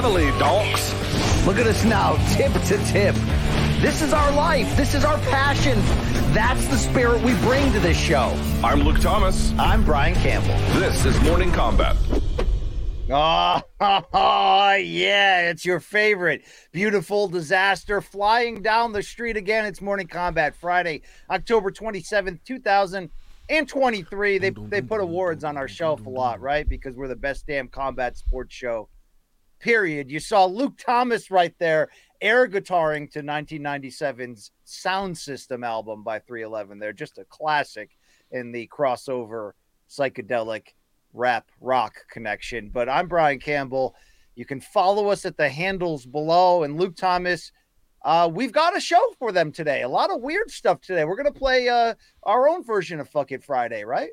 levelly, donks. Look at us now, tip to tip. This is our life. This is our passion. That's the spirit we bring to this show. I'm Luke Thomas. I'm Brian Campbell. This is Morning Kombat. Oh, oh, yeah, it's your favorite. Beautiful disaster flying down the street again. It's Morning Kombat Friday, October 27th, 2023. They, they put awards on our shelf a lot, right? Because we're the best damn combat sports show, period. You saw Luke Thomas right there, air guitaring to 1997's Sound System album by 311. They're just a classic in the crossover psychedelic rap rock connection. But I'm Brian Campbell. You can follow us at the handles below. And Luke Thomas, uh, we've got a show for them today. A lot of weird stuff today. We're gonna play uh, our own version of Fuck It Friday, right?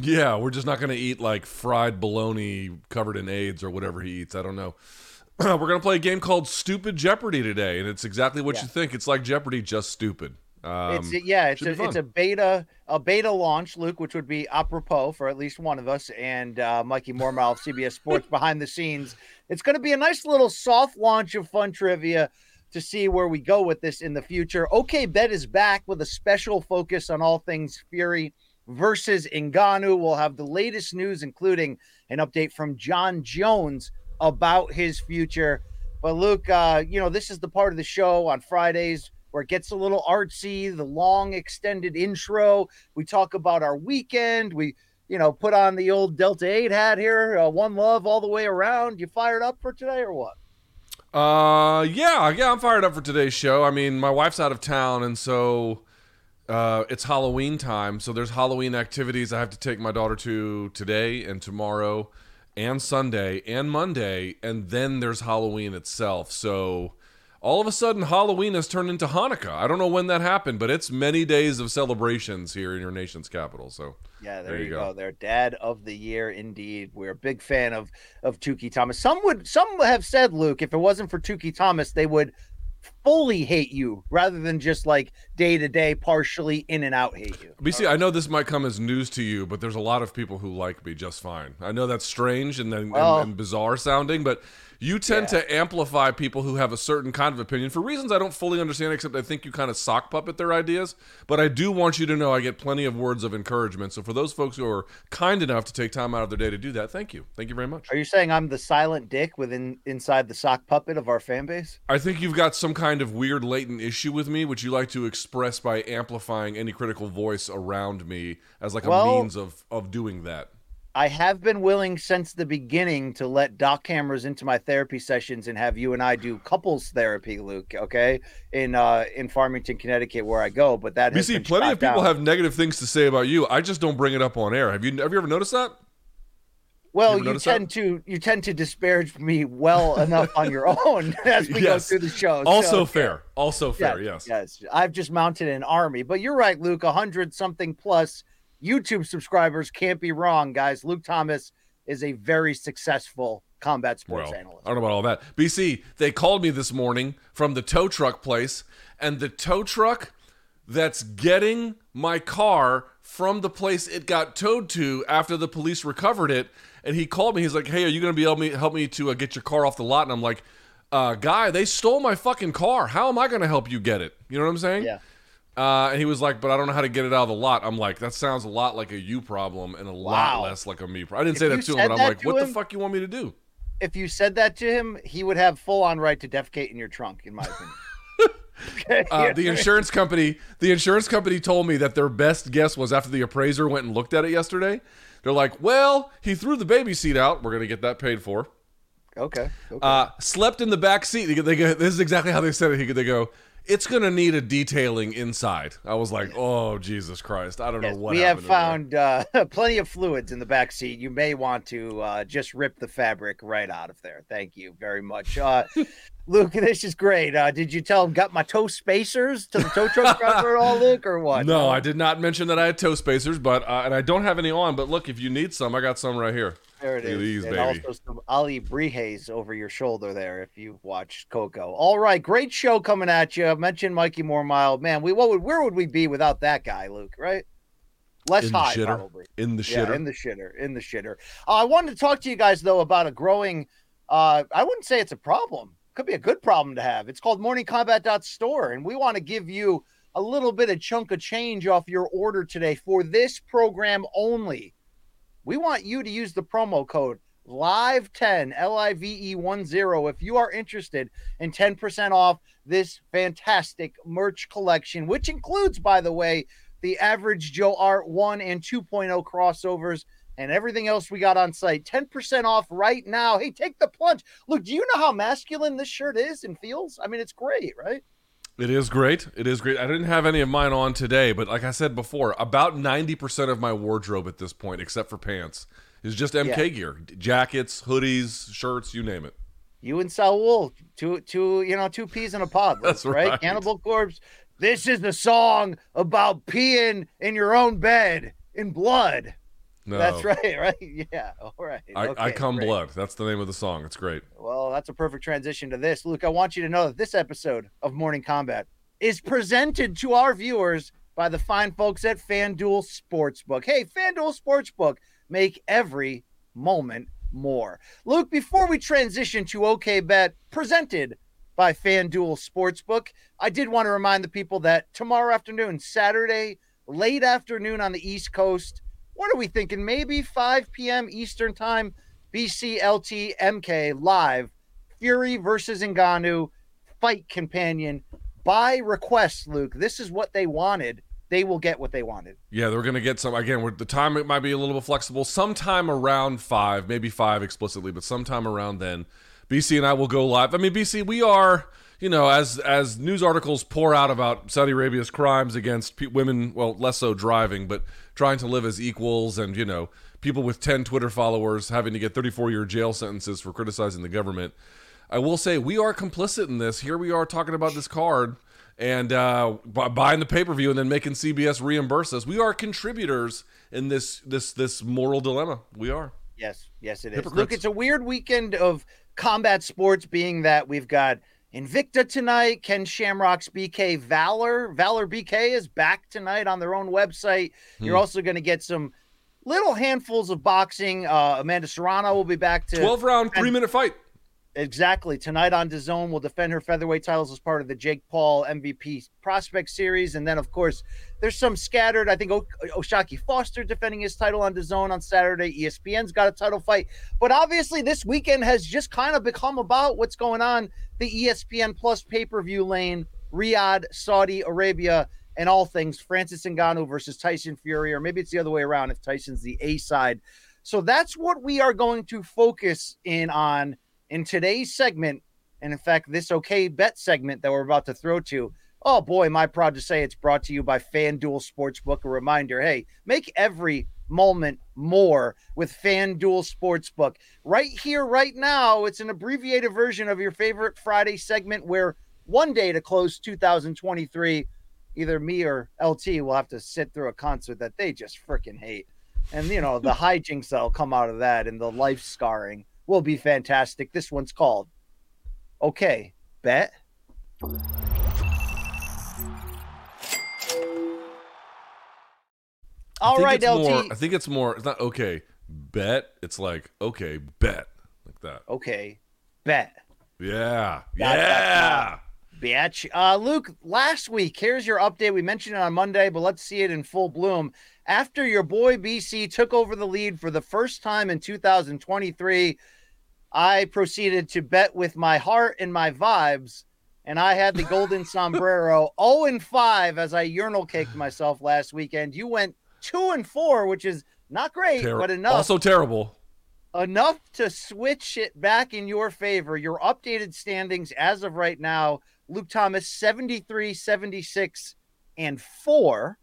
Yeah, we're just not gonna eat like fried bologna covered in AIDS or whatever he eats. I don't know. we're gonna play a game called Stupid Jeopardy today, and it's exactly what Yeah. you think. It's like Jeopardy, just stupid. Um, it's yeah, it's a, it's a beta a beta launch, Luke, which would be apropos for at least one of us, and uh, Mikey Mormile of CBS Sports behind the scenes. It's going to be a nice little soft launch of fun trivia to see where we go with this in the future. OK Bet is back with a special focus on all things Fury versus Ngannou. We'll have the latest news, including an update from Jon Jones about his future. But Luke, uh, you know, this is the part of the show on Fridays where it gets a little artsy, the long extended intro. We talk about our weekend. We, you know, put on the old Delta 8 hat here, uh, one love all the way around. You fired up for today or what? Uh, yeah, yeah, I'm fired up for today's show. I mean, my wife's out of town, and so uh, it's Halloween time. So there's Halloween activities I have to take my daughter to today and tomorrow, and Sunday and Monday, and then there's Halloween itself. So all of a sudden, Halloween has turned into Hanukkah. I don't know when that happened, but it's many days of celebrations here in your nation's capital. So Yeah, there, There you go. go. They're dad of the year indeed. We're a big fan of of Tukey Thomas. Some would some have said, Luke, if it wasn't for Tukey Thomas, they would fully hate you rather than just like day to day, partially in and out hate you. BC, I know this might come as news to you, but there's a lot of people who like me just fine. I know that's strange and then Well- and, and bizarre sounding, but you tend Yeah. to amplify people who have a certain kind of opinion for reasons I don't fully understand, except I think you kind of sock puppet their ideas. But I do want you to know I get plenty of words of encouragement. So for those folks who are kind enough to take time out of their day to do that, thank you. Thank you very much. Are you saying I'm the silent dick within inside the sock puppet of our fan base? I think you've got some kind of weird latent issue with me, which you like to express by amplifying any critical voice around me as like a means of of doing that. I have been willing since the beginning to let doc cameras into my therapy sessions and have you and I do couples therapy, Luke. Okay, in uh in Farmington, Connecticut, where I go. But that You see, plenty of people have negative things to say about you. I just don't bring it up on air. Have you? Have you ever noticed that? Well, ever you notice that? tend to you tend to disparage me well enough on your own as we Yes. go through the show. Also So, fair. Also fair. Yes. Yes, I've just mounted an army. But you're right, Luke. A hundred something plus YouTube subscribers can't be wrong, guys. Luke Thomas is a very successful combat sports Well, analyst. I don't know about all that. BC, they called me this morning from the tow truck place, and the tow truck that's getting my car from the place it got towed to after the police recovered it. And he called me. He's like, "Hey, are you going to be able to help me to uh, get your car off the lot?" And I'm like, uh, "Guy, they stole my fucking car. How am I going to help you get it?" You know what I'm saying? Yeah. Uh, and he was like, "But I don't know how to get it out of the lot." I'm like, "That sounds a lot like a you problem and a Wow. lot less like a me problem." I didn't If say that to him, but I'm like, "What the him- fuck you want me to do?" If you said that to him, he would have full on right to defecate in your trunk, in my opinion. Okay? Uh, the insurance company, the insurance company told me that their best guess was after the appraiser went and looked at it yesterday. They're like, "Well, he threw the baby seat out. We're gonna get that paid for." okay. okay. Uh, slept in the back seat. They go, they go, this is exactly how they said it. He- could They go, "It's gonna need a detailing inside." I was like, "Oh Jesus Christ! I don't Yes, know what." we have found uh, plenty of fluids in the back seat. You may want to uh, just rip the fabric right out of there. Thank you very much, uh, Luke. This is great. Uh, did you tell him got my toe spacers to the tow truck driver at all, Luke, or what? No, I did not mention that I had toe spacers, but uh, and I don't have any on. But look, if you need some, I got some right here. There it is. these, and baby. also some alebrijes over your shoulder there if you've watched Coco. All right, great show coming at you. I mentioned Mikey Mormile. Man, we what would where would we be without that guy, Luke, right? Less In the high, shitter. probably. In the Yeah, shitter. in the shitter, in the shitter. Uh, I wanted to talk to you guys though about a growing Uh, I wouldn't say it's a problem. Could be a good problem to have. It's called morningkombat.store, and we want to give you a little bit of chunk of change off your order today for this program only. We want you to use the promo code live10 l-i-v-e-1-0 if you are interested in 10% off this fantastic merch collection which includes by the way the average joe art 1 and 2.0 crossovers and everything else we got on site. 10% off right now. Hey take the plunge. Look do you know how masculine this shirt is and feels? I mean it's great right It is great. It is great. I didn't have any of mine on today, but like I said before, about 90% of my wardrobe at this point, except for pants, is just MK Yeah. gear. Jackets, hoodies, shirts, you name it. you and Saul, two, two, you know, two peas in a pod. That's right. right. Cannibal Corpse. This is the song about peeing in your own bed in blood. No. That's right, right? Yeah. All right. I, I come great. blood. That's the name of the song. It's great. Well, that's a perfect transition to this. Luke, I want you to know that this episode of Morning Kombat is presented to our viewers by the fine folks at FanDuel Sportsbook. Hey, FanDuel Sportsbook, make every moment more. Luke, before we transition to OK Bet, presented by FanDuel Sportsbook, I did want to remind the people that tomorrow afternoon, Saturday, late afternoon on the East Coast, what are we thinking? Maybe 5 p.m. Eastern Time, BCLT MK live, Fury versus Ngannou, fight companion by request, Luke. This is what they wanted. They will get what they wanted. Yeah, they're gonna get some again. The time it might be a little bit flexible. Sometime around five, maybe five explicitly, but sometime around then, BC and I will go live. I mean, BC, we are you know as as news articles pour out about Saudi Arabia's crimes against pe- women, well, less so driving, but trying to live as equals, and you know people with ten Twitter followers having to get 34 year jail sentences for criticizing the government. I will say we are complicit in this. Here we are talking about this card and uh, buying the pay per view and then making CBS reimburse us. We are contributors in this this this moral dilemma. We are. Yes, yes, it is. Hypocrites. Look, it's a weird weekend of combat sports, being that we've got Invicta tonight, Ken Shamrock's BK Valor. Valor BK is back tonight on their own website. You're Hmm. also going to get some little handfuls of boxing. Uh, Amanda Serrano will be back to 12 round, three minute fight. Exactly. Tonight on DAZN will defend her featherweight titles as part of the Jake Paul MVP prospect series. And then, of course, there's some scattered. I think o- O'Shaquie Foster defending his title on DAZN on Saturday. ESPN's got a title fight. But obviously, this weekend has just kind of become about what's going on the ESPN Plus pay per view lane, Riyadh, Saudi Arabia, and all things Francis Ngannou versus Tyson Fury. Or maybe it's the other way around if Tyson's the A side. So that's what we are going to focus in on in today's segment, and in fact, this okay bet segment that we're about to throw to. Oh boy, am I proud to say it's brought to you by FanDuel Sportsbook. A reminder hey, make every moment more with FanDuel Sportsbook. Right here, right now, it's an abbreviated version of your favorite Friday segment where one day to close 2023, either me or LT will have to sit through a concert that they just freaking hate. And, you know, the hijinks that'll come out of that and the life scarring will be fantastic. This one's called Okay, Bet. All it's LT. More, I think it's more, it's not okay, bet. It's like, okay, bet. Like that. okay, bet. Yeah. Yeah. Bitch. Uh, Luke, last week, here's your update. We mentioned it on Monday, but let's see it in full bloom. After your boy BC took over the lead for the first time in 2023, I proceeded to bet with my heart and my vibes, and I had the golden sombrero 0 and 5 as I urinal caked myself last weekend. You went 2 and 4, which is not great, Ter- but enough Also terrible. enough to switch it back in your favor. Your updated standings as of right now Luke Thomas 73, 76, and 4.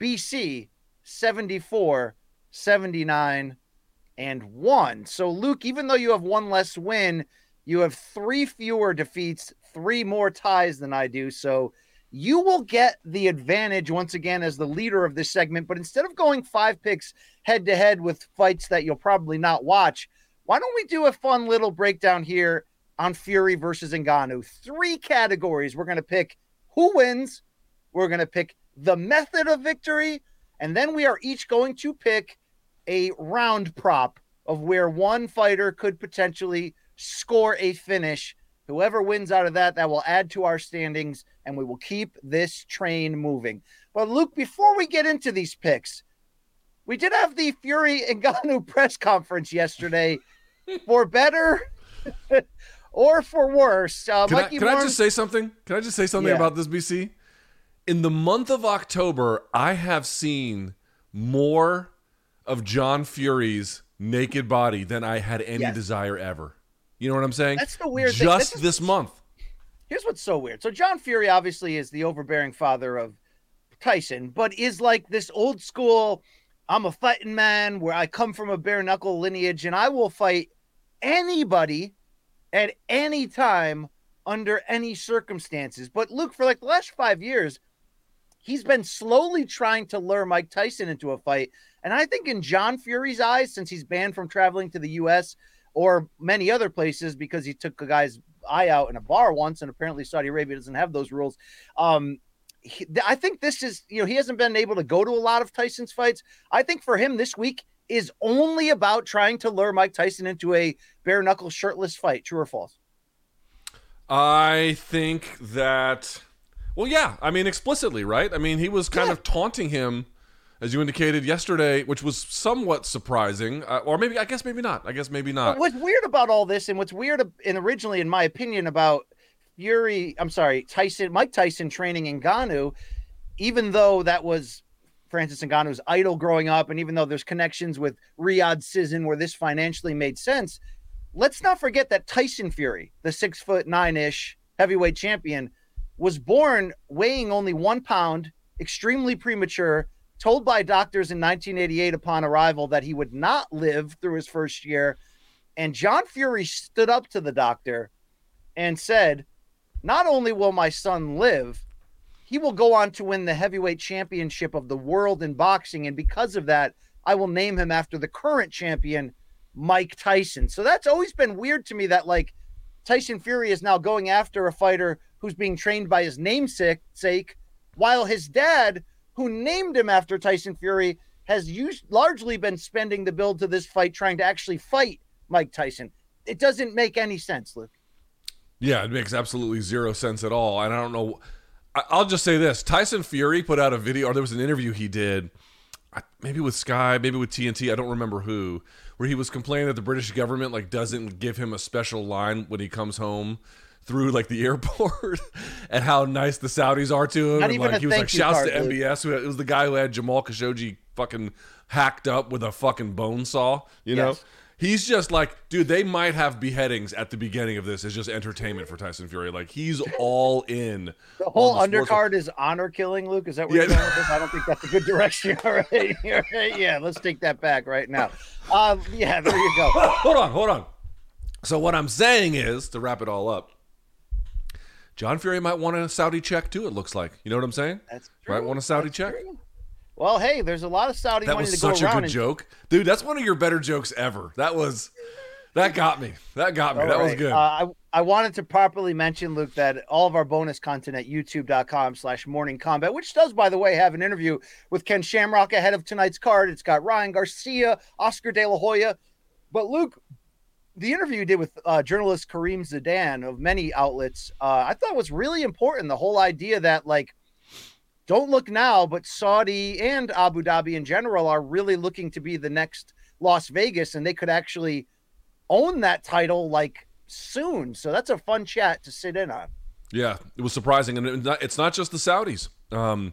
BC 74, 79, and 1. So, Luke, even though you have one less win, you have three fewer defeats, three more ties than I do. So, you will get the advantage once again as the leader of this segment. But instead of going five picks head to head with fights that you'll probably not watch, why don't we do a fun little breakdown here on Fury versus Ngannou? Three categories. We're going to pick who wins, we're going to pick the method of victory, and then we are each going to pick a round prop of where one fighter could potentially score a finish. Whoever wins out of that, that will add to our standings, and we will keep this train moving. But Luke, before we get into these picks, we did have the Fury and Ngannou press conference yesterday. for better or for worse, uh, Can, I, Mikey can I just say something? Can I just say something Yeah. about this, BC? In the month of October, I have seen more of John Fury's naked body than I had any Yes. desire ever. You know what I'm saying? That's the weird thing. Just This is- this month. Here's what's so weird. So John Fury obviously is the overbearing father of Tyson, but is like this old school. I'm a fighting man where I come from a bare knuckle lineage, and I will fight anybody at any time under any circumstances. But Luke, for like the last five years, he's been slowly trying to lure Mike Tyson into a fight. And I think in John Fury's eyes, since he's banned from traveling to the U.S. or many other places because he took a guy's eye out in a bar once, and apparently Saudi Arabia doesn't have those rules. Um, he, I think this is, you know, he hasn't been able to go to a lot of Tyson's fights. I think for him this week is only about trying to lure Mike Tyson into a bare knuckle shirtless fight. True or false? I think that, well, yeah. I mean, explicitly, right? I mean, he was kind Yeah. of taunting him, as you indicated yesterday, which was somewhat surprising. Uh, or maybe, I guess, maybe not. I guess maybe not. What's weird about all this, and what's weird, and originally, in my opinion, about Fury, I'm sorry, Tyson, Mike Tyson training Ngannou, even though that was Francis Ngannou's idol growing up, and even though there's connections with Riyadh Season where this financially made sense, let's not forget that Tyson Fury, the six foot nine ish heavyweight champion, was born weighing only one pound, extremely premature, told by doctors in 1988 upon arrival that he would not live through his first year. And John Fury stood up to the doctor and said, Not only will my son live, he will go on to win the heavyweight championship of the world in boxing. And because of that, I will name him after the current champion, Mike Tyson. So that's always been weird to me that, like, Tyson Fury is now going after a fighter who's being trained by his namesake, sake, while his dad, who named him after Tyson Fury, has used, largely been spending the build to this fight trying to actually fight Mike Tyson. It doesn't make any sense, Luke. Yeah, it makes absolutely zero sense at all. And I don't know. I'll just say this: Tyson Fury put out a video, or there was an interview he did, maybe with Sky, maybe with TNT. I don't remember who, where he was complaining that the British government like doesn't give him a special line when he comes home through like the airport, and how nice the Saudis are to him. Not and, like he was like, "Shouts card, to. MBS." Who it was the guy who had Jamal Khashoggi fucking hacked up with a fucking bone saw. You know. He's just like, dude, they might have beheadings at the beginning of this as just entertainment for Tyson Fury. Like, he's all in. The whole the undercard is honor killing, Luke. Is that where Yeah. you're going with this? I don't think that's a good direction. All right. All right. Yeah, let's take that back right now. Um, yeah, there you go. hold on, hold on. So, what I'm saying is, to wrap it all up, John Fury might want a Saudi check too, it looks like. You know what I'm saying? That's Might want a Saudi That's check. true. Well, hey, there's a lot of Saudi That money was to go such a around. good and- joke. Dude, that's one of your better jokes ever. That was, that got me. That got me. All that was good. Uh, I, I wanted to properly mention, Luke, that all of our bonus content at youtube.com slash morning kombat, which does, by the way, have an interview with Ken Shamrock ahead of tonight's card. It's got Ryan Garcia, Oscar De La Hoya. But Luke, the interview you did with uh, journalist Kareem Zidane of many outlets, uh, I thought was really important. The whole idea that, like, don't look now, but Saudi and Abu Dhabi in general are really looking to be the next Las Vegas, and they could actually own that title like soon. So that's a fun chat to sit in on. Yeah, it was surprising, and it's not just the Saudis. Um,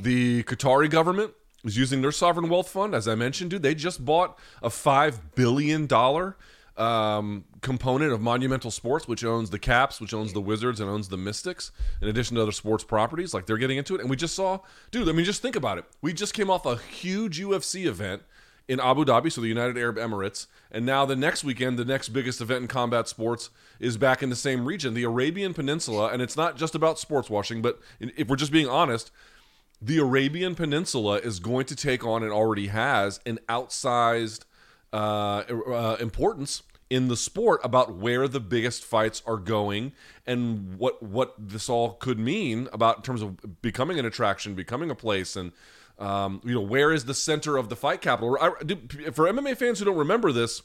the Qatari government is using their sovereign wealth fund, as I mentioned, dude. They just bought a five billion dollar um, component of Monumental Sports, which owns the Caps, which owns the Wizards, and owns the Mystics, in addition to other sports properties. Like they're getting into it, and we just saw, dude. I mean, just think about it. We just came off a huge UFC event in Abu Dhabi, so the United Arab Emirates, and now the next weekend, the next biggest event in combat sports is back in the same region, the Arabian Peninsula, and it's not just about sports washing, but if we're just being honest, the Arabian Peninsula is going to take on and already has an outsized uh, uh, importance in the sport about where the biggest fights are going and what what this all could mean about in terms of becoming an attraction, becoming a place, and um, you know where is the center of the fight capital? I, for MMA fans who don't remember this,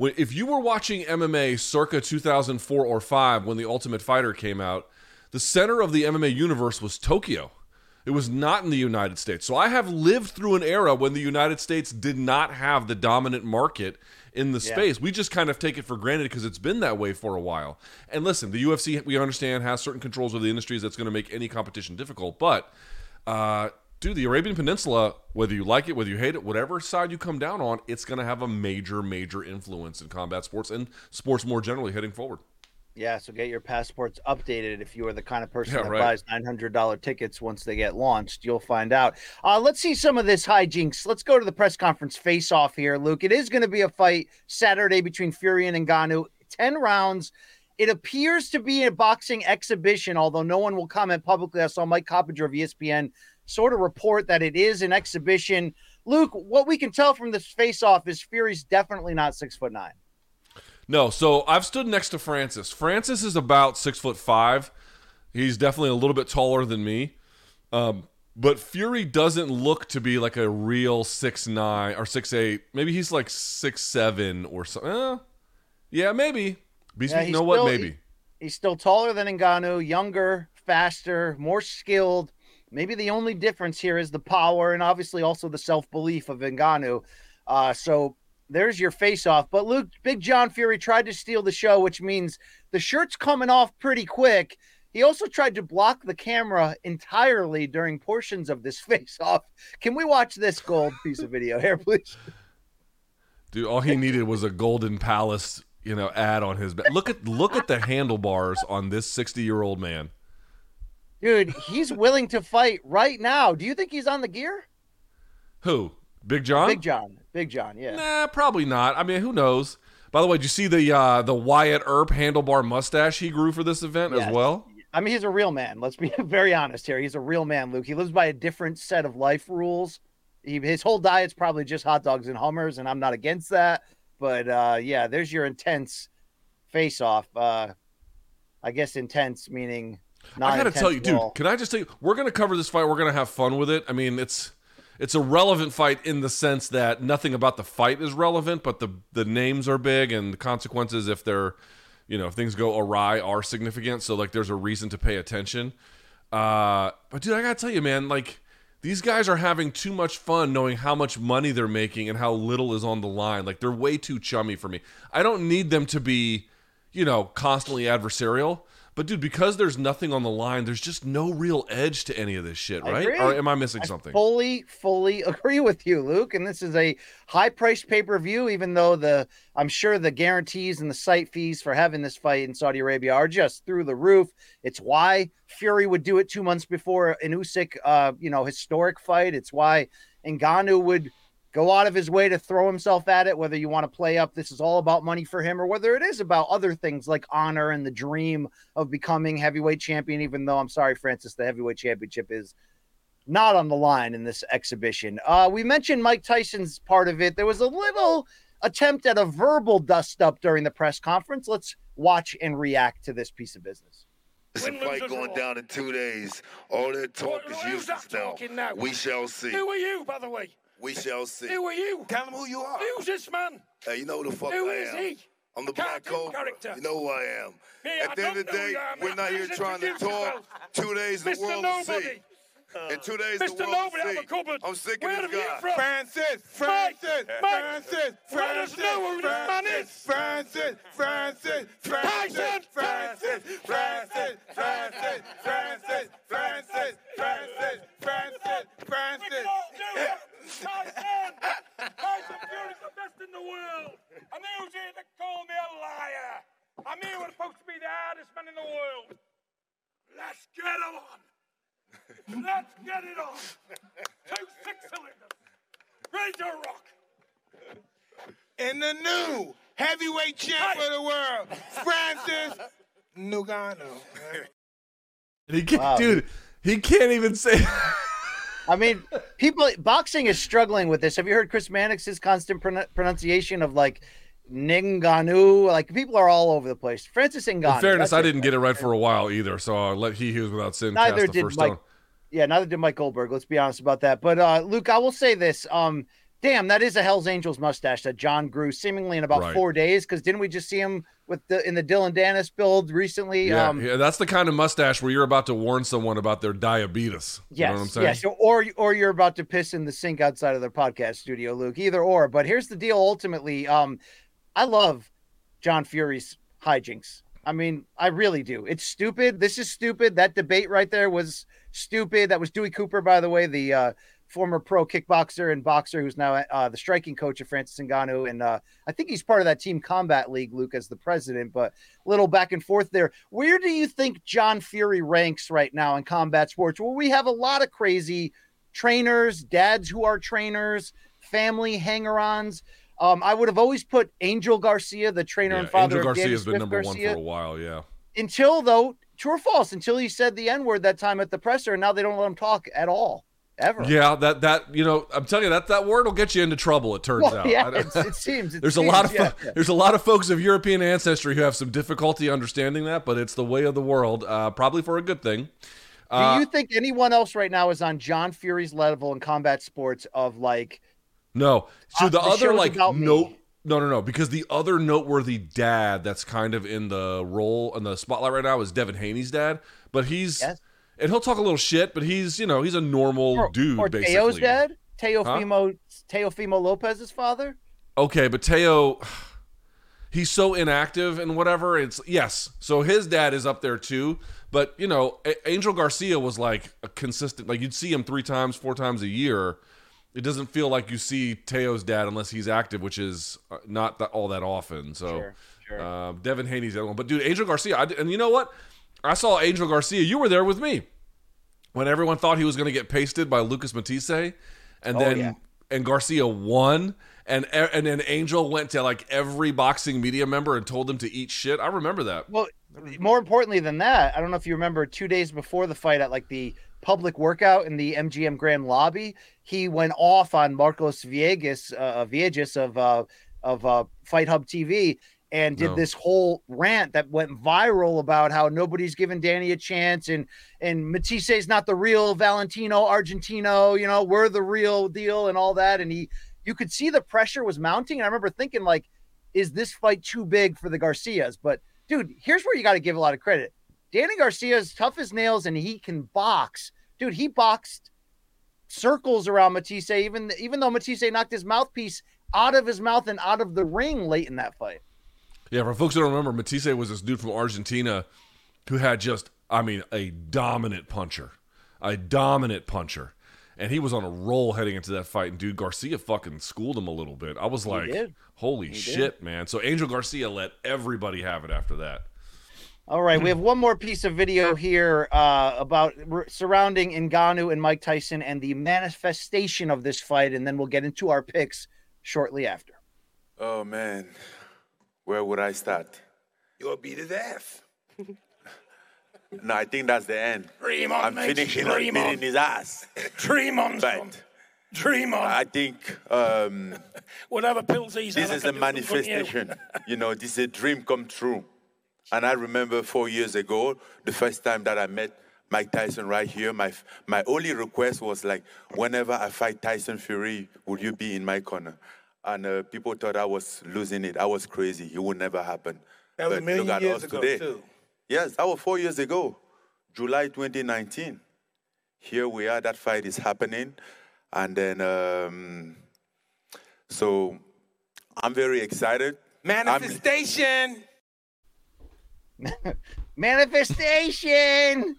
if you were watching MMA circa 2004 or 5 when the Ultimate Fighter came out, the center of the MMA universe was Tokyo. It was not in the United States. So I have lived through an era when the United States did not have the dominant market in the Yeah. space. We just kind of take it for granted because it's been that way for a while. And listen, the UFC we understand has certain controls over the industries that's going to make any competition difficult, but uh dude, the Arabian Peninsula, whether you like it, whether you hate it, whatever side you come down on, it's going to have a major major influence in combat sports and sports more generally heading forward. Yeah, so get your passports updated if you are the kind of person Yeah, that right. buys nine hundred dollar tickets once they get launched. You'll find out. Uh, let's see some of this hijinks. Let's go to the press conference face off here, Luke. It is going to be a fight Saturday between Fury and Ngannou. Ten rounds. It appears to be a boxing exhibition, although no one will comment publicly. I saw Mike Coppinger of ESPN sort of report that it is an exhibition. Luke, what we can tell from this face off is Fury's definitely not six foot nine. No, so I've stood next to Francis. Francis is about six foot five. He's definitely a little bit taller than me. Um, but Fury doesn't look to be like a real six nine or six eight. Maybe he's like six seven or something. Eh, yeah, maybe. But Yeah, you he's know what? still- Maybe. He's still taller than Ngannou, younger, faster, more skilled. Maybe the only difference here is the power and obviously also the self belief of Ngannou. Uh, so there's your face off. But Luke, Big John Fury tried to steal the show, which means the shirt's coming off pretty quick. He also tried to block the camera entirely during portions of this face off. Can we watch this gold piece of video here, please? Dude, all he needed was a Golden Palace, you know, ad on his back. Look at look at the handlebars on this sixty year old man. Dude, he's willing to fight right now. Do you think he's on the gear? Who? Big John? Big John. Big John, yeah. Nah, probably not. I mean, who knows? By the way, did you see the uh, the Wyatt Earp handlebar mustache he grew for this event Yes. as well? I mean, he's a real man. Let's be very honest here. He's a real man, Luke. He lives by a different set of life rules. He, his whole diet's probably just hot dogs and Hummers, and I'm not against that. But uh, yeah, there's your intense face off. Uh, I guess intense meaning. Not I gotta tell you, dude. Can I just tell you, we're gonna cover this fight. We're gonna have fun with it. I mean, it's it's a relevant fight in the sense that nothing about the fight is relevant, but the the names are big and the consequences if they're you know if things go awry are significant. So like, there's a reason to pay attention. Uh, but dude, I gotta tell you, man, like. These guys are having too much fun knowing how much money they're making and how little is on the line. Like they're way too chummy for me. I don't need them to be, you know, constantly adversarial. But dude, because there's nothing on the line, there's just no real edge to any of this shit, right? Or am I missing I something? fully, fully agree with you, Luke. And this is a high-priced pay-per-view, even though the I'm sure the guarantees and the site fees for having this fight in Saudi Arabia are just through the roof. It's why Fury would do it two months before an Usyk, uh, you know, historic fight. It's why Ngannou would go out of his way to throw himself at it. Whether you want to play up, this is all about money for him, or whether it is about other things like honor and the dream of becoming heavyweight champion. Even though I'm sorry, Francis, the heavyweight championship is not on the line in this exhibition. Uh, we mentioned Mike Tyson's part of it. There was a little attempt at a verbal dust up during the press conference. Let's watch and react to this piece of business. It's a fight going down in two days. All that talk What- is useless now. now? We shall see. Who are you, by the way? We shall see. Who are you? Tell him who you are. Who's this man? Hey, you know who the fuck Who I is am. he? I'm the Black Cobra. character. You know who I am. Me, At I the end of the day, who I am. we're not here trying to talk. yourself. Two days the Mr. world will Nobody. see. In two days Mr. the world Nobody, will I'm see. a cupboard. I'm sick Where of have this you guy. from? Francis, Mike, Francis, Mike, Francis, let us Francis, know who this man is. Francis, Francis, Francis, Tyson. Francis, Francis, Francis, Francis, Francis, Francis, Francis, We Francis. Can all do it. Tyson! Tyson Fury's the best in the world. And who's here to call me a liar? I'm here with supposed to be the hardest man in the world. Let's get it on. Let's get it on. Two six cylinders. Ready to rock. And the new heavyweight champ of the world, Francis Ngannou. He can't, Wow. dude, he can't even say. I mean, people boxing is struggling with this. Have you heard Chris Mannix's constant pron- pronunciation of like Ninganu? Like people are all over the place. Francis Ngannou. In fairness, I didn't get it right for a while either, so I'll let he who's without sin Neither cast the did first Mike. stone. Yeah, neither did Mike Goldberg. Let's be honest about that. But uh, Luke, I will say this: um, damn, that is a Hell's Angels mustache that John grew seemingly in about Right. four days. Because didn't we just see him with the in the Dillon Danis build recently? Yeah, um, yeah, that's the kind of mustache where you're about to warn someone about their diabetes. You Yes, know what I'm saying? yes, or or you're about to piss in the sink outside of their podcast studio, Luke. Either or. But here's the deal. Ultimately, um, I love John Fury's hijinks. I mean, I really do. It's stupid. This is stupid. That debate right there was stupid. That was Dewey Cooper, by the way, the uh, former pro kickboxer and boxer who's now uh, the striking coach of Francis Ngannou, and uh, I think he's part of that Team Combat League, Luke, as the president. But little back and forth there. Where do you think John Fury ranks right now in combat sports? Well, we have a lot of crazy trainers, dads who are trainers, family hanger-ons. Um, I would have always put Angel Garcia, the trainer Yeah, and father Angel of Garcia has been number Garcia, one for a while. Yeah. until though true or false until he said the n word that time at the presser and now they don't let him talk at all ever Yeah, that that you know, I'm telling you that that word will get you into trouble. It turns well, out. yeah it seems it there's a lot of yeah. fo- there's a lot of folks of European ancestry who have some difficulty understanding that, but it's the way of the world. Uh, probably for a good thing. do Uh, you think anyone else right now is on john fury's level in combat sports of like No. So Uh, the, the other like about me. no no no because the other noteworthy dad that's kind of in the role in the spotlight right now is Devin Haney's dad, but he's Yes. And he'll talk a little shit, but he's you know he's a normal or, dude or basically. Teo's dad Teofimo Huh? Teofimo Lopez's father Okay, but Teo, he's so inactive and whatever. It's yes. So his dad is up there too, but you know, Angel Garcia was like a consistent. Like you'd see him three times, four times a year. It doesn't feel like you see Teo's dad unless he's active, which is uh, not all that often. So, Sure, sure. Uh, Devin Haney's the other one. But dude, Angel Garcia, I, and you know what? I saw Angel Garcia. You were there with me when everyone thought he was going to get pasted by Lucas Matthysse, and then yeah. and Garcia won, and and then Angel went to like every boxing media member and told them to eat shit. I remember that. Well, more importantly than that, I don't know if you remember two days before the fight at like the public workout in the MGM Grand lobby, he went off on Marcos Villegas, uh, Villegas of uh, of uh, Fight Hub TV and did No. this whole rant that went viral about how nobody's giving Danny a chance and and Matthysse is not the real Valentino Argentino, you know, we're the real deal and all that. And he, you could see the pressure was mounting. And I remember thinking like, is this fight too big for the Garcias? But dude, here's where you got to give a lot of credit. Danny Garcia is tough as nails and he can box. Dude, he boxed circles around Matthysse, even even though Matthysse knocked his mouthpiece out of his mouth and out of the ring late in that fight. Yeah, for folks who don't remember, Matthysse was this dude from Argentina who had just, I mean, a dominant puncher, a dominant puncher. And he was on a roll heading into that fight. And dude, Garcia fucking schooled him a little bit. I was like, holy did. shit, man. So Angel Garcia let everybody have it after that. All right, we have one more piece of video here uh, about r- surrounding Ngannou and Mike Tyson and the manifestation of this fight, and then we'll get into our picks shortly after. Oh man, where would I start? You'll beat his ass. No, I think that's the end. Dream on, I'm mate. finishing on Dream beating on. his ass. Dream on, son. Dream on. I think um, Whatever pills he's this is a can do them for you. manifestation. You know, this is a dream come true. And I remember four years ago, the first time that I met Mike Tyson right here, my my only request was like, whenever I fight Tyson Fury, would you be in my corner? And uh, people thought I was losing it. I was crazy. It would never happen. That was a million look at years us ago, today. too. Yes, that was four years ago, July 2019. Here we are. That fight is happening, and then um, so I'm very excited. I'm- Manifestation. Manifestation.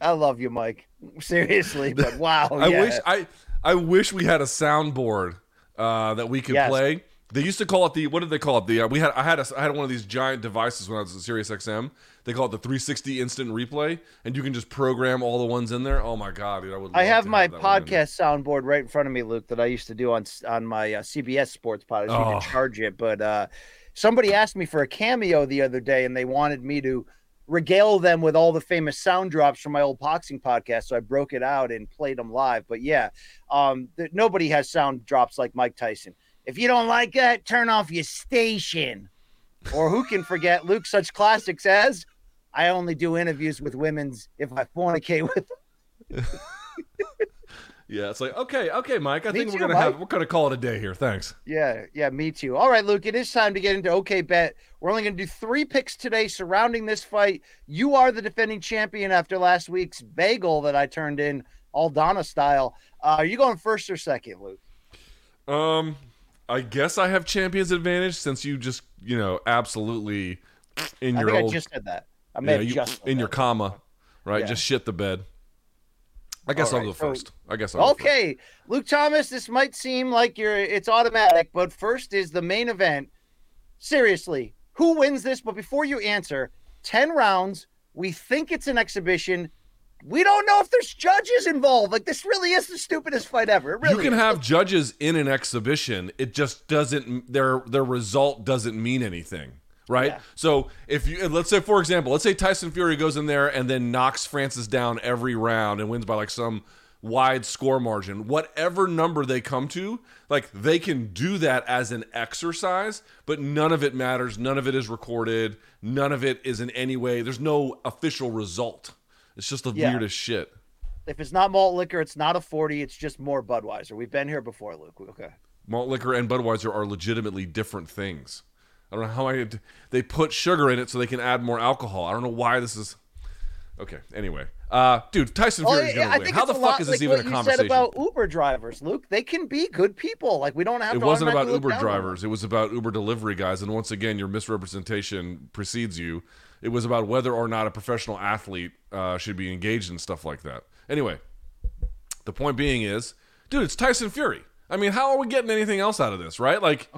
I love you, Mike. Seriously, but wow. I yeah. wish I I wish we had a soundboard uh, that we could Yes. play. They used to call it the what did they call it? The uh, we had I had a, I had one of these giant devices when I was at Sirius XM. They call it the 360 instant replay, and you can just program all the ones in there. Oh my god, dude! I would. I have to my that one in there. podcast soundboard right in front of me, Luke, that I used to do on on my uh, CBS Sports pod. I just need Oh. to charge it, but uh, somebody asked me for a cameo the other day, and they wanted me to regale them with all the famous sound drops from my old boxing podcast. So I broke it out and played them live. But yeah, um, th- nobody has sound drops like Mike Tyson. If you don't like that, turn off your station. Or who can forget Luke such classics as I only do interviews with women's if I fornicate with Yeah, it's like okay, okay, Mike. I Me think we're too, gonna have we're gonna call it a day here. Thanks. Yeah, yeah, me too. All right, Luke, it is time to get into OK Bet. We're only going to do three picks today surrounding this fight. You are the defending champion after last week's bagel that I turned in, Aldana style. Uh, are you going first or second, Luke? Um, I guess I have champions advantage since you just you know absolutely in I your old I just said that. I may yeah, you- in your comma, right? Yeah. Just shit the bed. I guess All I'll right, go so- first. I guess I'll go first. Okay, Luke Thomas, this might seem like you're it's automatic, but first is the main event. Seriously, who wins this? But before you answer, 10 rounds. We think it's an exhibition. We don't know if there's judges involved. Like this really is the stupidest fight ever. Really you can is. have judges in an exhibition. It just doesn't their their result doesn't mean anything, right? Yeah. So if you let's say for example, let's say Tyson Fury goes in there and then knocks Francis down every round and wins by like some wide score margin. Whatever number they come to, like they can do that as an exercise, but none of it matters. None of it is recorded. None of it is in any way. There's no official result. It's just the Yeah. weirdest shit. If it's not malt liquor, it's not a 40, it's just more Budweiser. We've been here before, Luke. Okay. malt liquor and Budweiser are legitimately different things. I don't know how I they put sugar in it so they can add more alcohol. I don't know why this is okay. Anyway, uh, dude, Tyson Well, is gonna I win. How the fuck lot is this like even what a you conversation? said about Uber drivers, Luke. They can be good people. Like we don't have it to wasn't about Uber look down on them. drivers. It was about Uber delivery guys. And once again, your misrepresentation precedes you. It was about whether or not a professional athlete uh, should be engaged in stuff like that. Anyway, the point being is, dude, it's Tyson Fury. I mean, how are we getting anything else out of this, right? Like,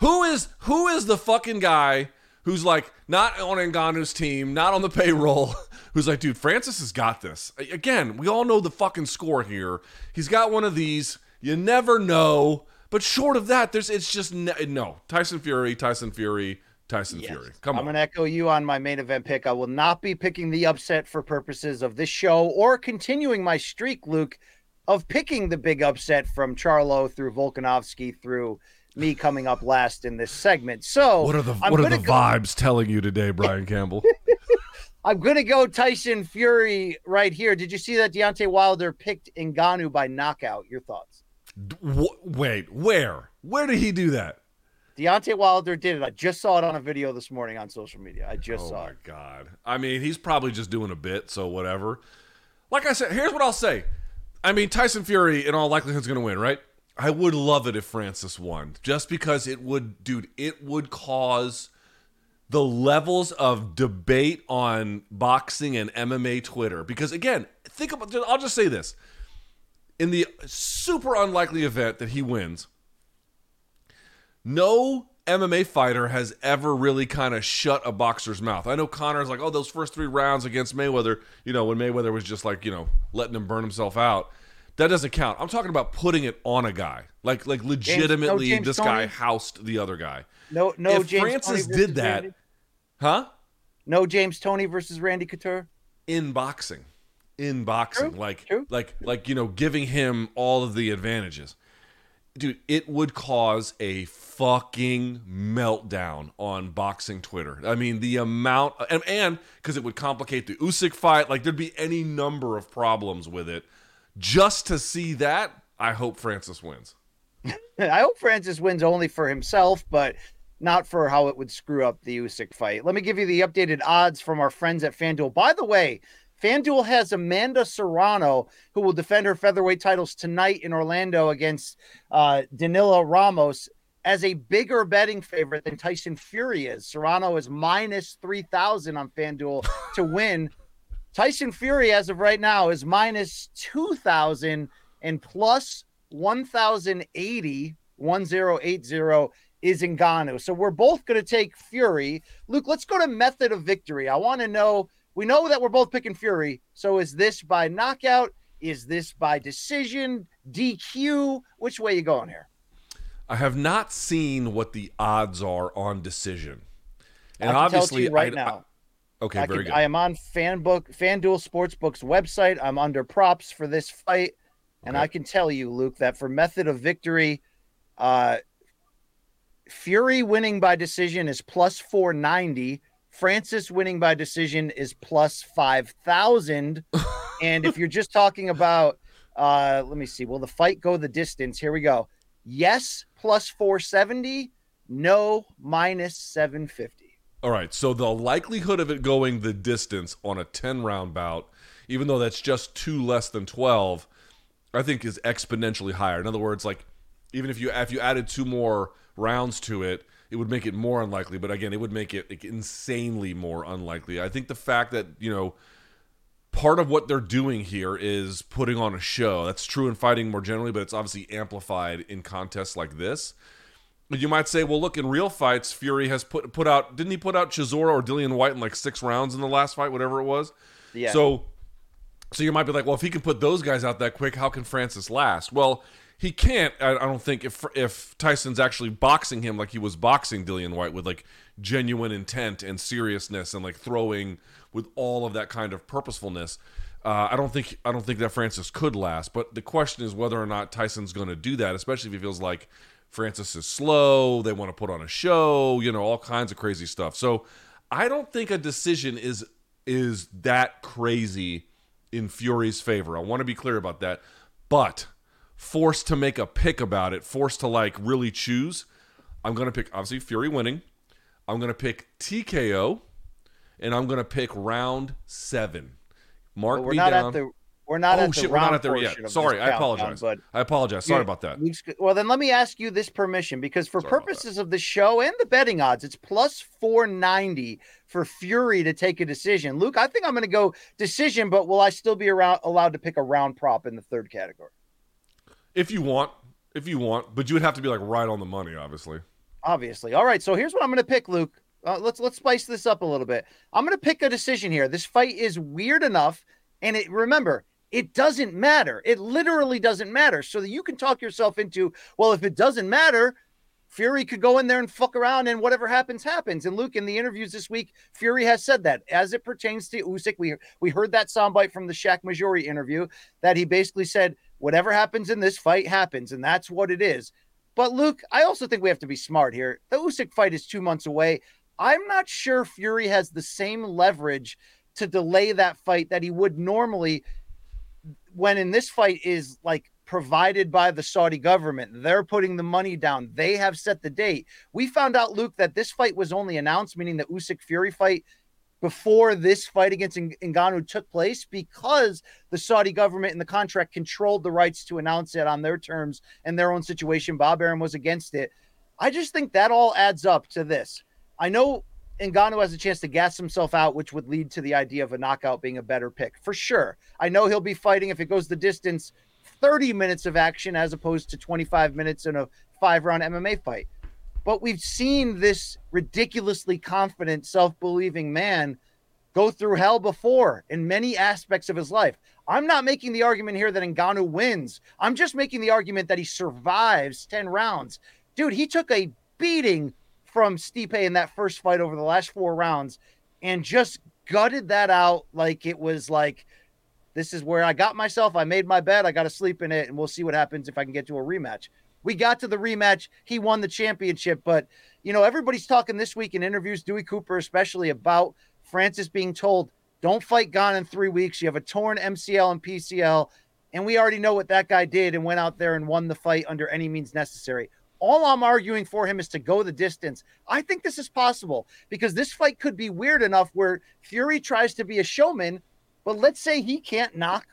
who is who is the fucking guy who's like not on Ngannou's team, not on the payroll, who's like, dude, Francis has got this. Again, we all know the fucking score here. He's got one of these. You never know. But short of that, there's it's just ne- no Tyson Fury, Tyson Fury, Tyson Fury. Come on. I'm going to echo you on my main event pick. I will not be picking the upset for purposes of this show or continuing my streak, Luke, of picking the big upset from Charlo through Volkanovski through me coming up last in this segment. So What are the I'm what are the go- vibes telling you today, Brian Campbell? I'm going to go Tyson Fury right here. Did you see that Deontay Wilder picked Ngannou by knockout? Your thoughts? Wait, where? Where did he do that? Deontay Wilder did it. I just saw it on a video this morning on social media. I just oh saw. Oh my god. I mean, he's probably just doing a bit, so whatever. Like I said, here's what I'll say. I mean, Tyson Fury in all likelihood is going to win, right? I would love it if Francis won, just because it would, dude, it would cause the levels of debate on boxing and MMA Twitter. Because again, think about. I'll just say this: in the super unlikely event that he wins, no MMA fighter has ever really kind of shut a boxer's mouth. I know Conor's like, oh, those first three rounds against Mayweather, you know, when Mayweather was just like, you know, letting him burn himself out. That doesn't count. I'm talking about putting it on a guy. Like like legitimately James this guy housed the other guy. No, no. if James Francis versus did that, Randy? huh? no James Toney versus Randy Couture. In boxing. In boxing. True, like true. like like you know, giving him all of the advantages. Dude, it would cause a fucking meltdown on boxing Twitter. I mean, the amount and and because it would complicate the Usyk fight, like there'd be any number of problems with it. Just to see that, I hope Francis wins. I hope Francis wins only for himself, but not for how it would screw up the Usyk fight. Let me give you the updated odds from our friends at FanDuel. By the way, FanDuel has Amanda Serrano, who will defend her featherweight titles tonight in Orlando against uh, Danila Ramos, as a bigger betting favorite than Tyson Fury is. Serrano is minus 3,000 on FanDuel to win. Tyson Fury, as of right now, is minus 2,000 and plus 1,080, 1080 is Ngannou. So we're both going to take Fury. Luke, let's go to method of victory. I want to know, we know that we're both picking Fury. So is this by knockout? Is this by decision, DQ? Which way you going here? I have not seen what the odds are on decision. And I can tell it to obviously right I- I- now. Okay, I, very can, good. I am on FanBook, FanDuel Sportsbook's website. I'm under props for this fight, and Okay. I can tell you, Luke, that for method of victory, uh, Fury winning by decision is plus 490. Francis winning by decision is plus 5,000. and if you're just talking about Uh, let me see. Will the fight go the distance? Here we go. Yes, plus 470. No, minus 750. All right. So the likelihood of it going the distance on a 10 round bout, even though that's just two less than 12, I think is exponentially higher. In other words, like even if you if you added two more rounds to it, it would make it more unlikely. But again, it would make it like, insanely more unlikely. I think the fact that you know part of what they're doing here is putting on a show. That's true in fighting more generally, but it's obviously amplified in contests like this. You might say, well, look, in real fights, Fury has put put out didn't he put out Chisora or Dillian Whyte in like six rounds in the last fight, whatever it was. Yeah. So so you might be like, well, if he can put those guys out that quick, how can Francis last? Well, he can't. I, I don't think if if Tyson's actually boxing him like he was boxing Dillian Whyte with like genuine intent and seriousness and like throwing with all of that kind of purposefulness. Uh, I don't think I don't think that Francis could last. But the question is whether or not Tyson's going to do that, especially if he feels like Francis is slow. They want to put on a show, you know, all kinds of crazy stuff. So I don't think a decision is is that crazy in Fury's favor. I want to be clear about that. But forced to make a pick about it, forced to like really choose, I'm going to pick obviously Fury winning. I'm going to pick TKO and I'm going to pick round 7. Mark But we're me not down. at the we're not oh at the shit, we're round not at there yet. Sorry, I countdown, apologize. But I apologize. Sorry about that. Well, then let me ask you this permission because for Sorry purposes of the show and the betting odds, it's plus 490 for Fury to take a decision. Luke, I think I'm going to go decision, but will I still be around allowed to pick a round prop in the third category? If you want, if you want, but you would have to be like right on the money, obviously. Obviously. All right, so here's what I'm going to pick, Luke. Uh, let's let's spice this up a little bit. I'm going to pick a decision here. This fight is weird enough, and it remember it doesn't matter. It literally doesn't matter. So that you can talk yourself into well, if it doesn't matter, Fury could go in there and fuck around, and whatever happens, happens. And Luke, in the interviews this week, Fury has said that as it pertains to Usyk. We we heard that soundbite from the Shaq Majori interview that he basically said, "Whatever happens in this fight happens," and that's what it is. But Luke, I also think we have to be smart here. The Usyk fight is two months away. I'm not sure Fury has the same leverage to delay that fight that he would normally when in this fight is like provided by the Saudi government. They're putting the money down. They have set the date. We found out, Luke, that this fight was only announced, meaning the Usyk Fury fight, before this fight against Ng- Ngannou took place, because the Saudi government and the contract controlled the rights to announce it on their terms and their own situation. Bob Arum was against it. I just think that all adds up to this. I know Ngannou has a chance to gas himself out, which would lead to the idea of a knockout being a better pick for sure. I know he'll be fighting if it goes the distance, 30 minutes of action as opposed to 25 minutes in a five round MMA fight. But we've seen this ridiculously confident, self believing man go through hell before in many aspects of his life. I'm not making the argument here that Ngannou wins. I'm just making the argument that he survives 10 rounds. Dude, he took a beating from Stipe in that first fight over the last four rounds and just gutted that out like it was like this is where I got myself. I made my bed. I got to sleep in it, and we'll see what happens if I can get to a rematch. We got to the rematch. He won the championship, but you know everybody's talking this week in interviews, Dewey Cooper especially, about Francis being told, "Don't fight Gane in three weeks. You have a torn MCL and PCL." And we already know what that guy did and went out there and won the fight under any means necessary. All I'm arguing for him is to go the distance. I think this is possible because this fight could be weird enough where Fury tries to be a showman, but let's say he can't knock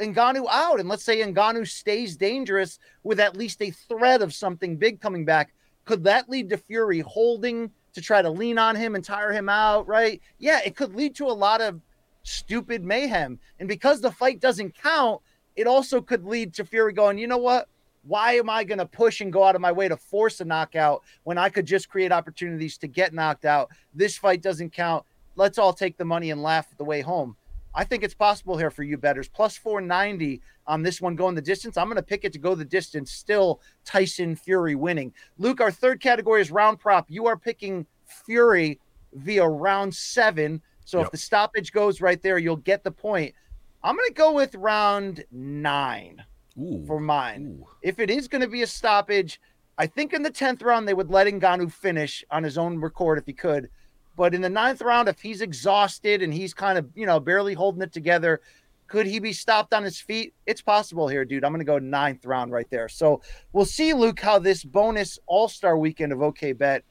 Ngannou out, and let's say Ngannou stays dangerous with at least a threat of something big coming back. Could that lead to Fury holding to try to lean on him and tire him out? Right? Yeah, it could lead to a lot of stupid mayhem. And because the fight doesn't count, it also could lead to Fury going, you know what? Why am I going to push and go out of my way to force a knockout when I could just create opportunities to get knocked out? This fight doesn't count. Let's all take the money and laugh the way home. I think it's possible here for you betters. Plus 490 on this one going the distance. I'm going to pick it to go the distance. Still Tyson Fury winning. Luke, our third category is round prop. You are picking Fury via round seven. So if the stoppage goes right there, you'll get the point. I'm going to go with round nine Ooh. for mine. Ooh. If it is going to be a stoppage, I think in the 10th round, they would let Ngannou finish on his own record if he could. But in the ninth round, if he's exhausted and he's kind of, you know, barely holding it together, Could he be stopped on his feet? It's possible here, dude. I'm going to go ninth round right there. So we'll see, Luke, how this bonus All Star weekend of OK Bet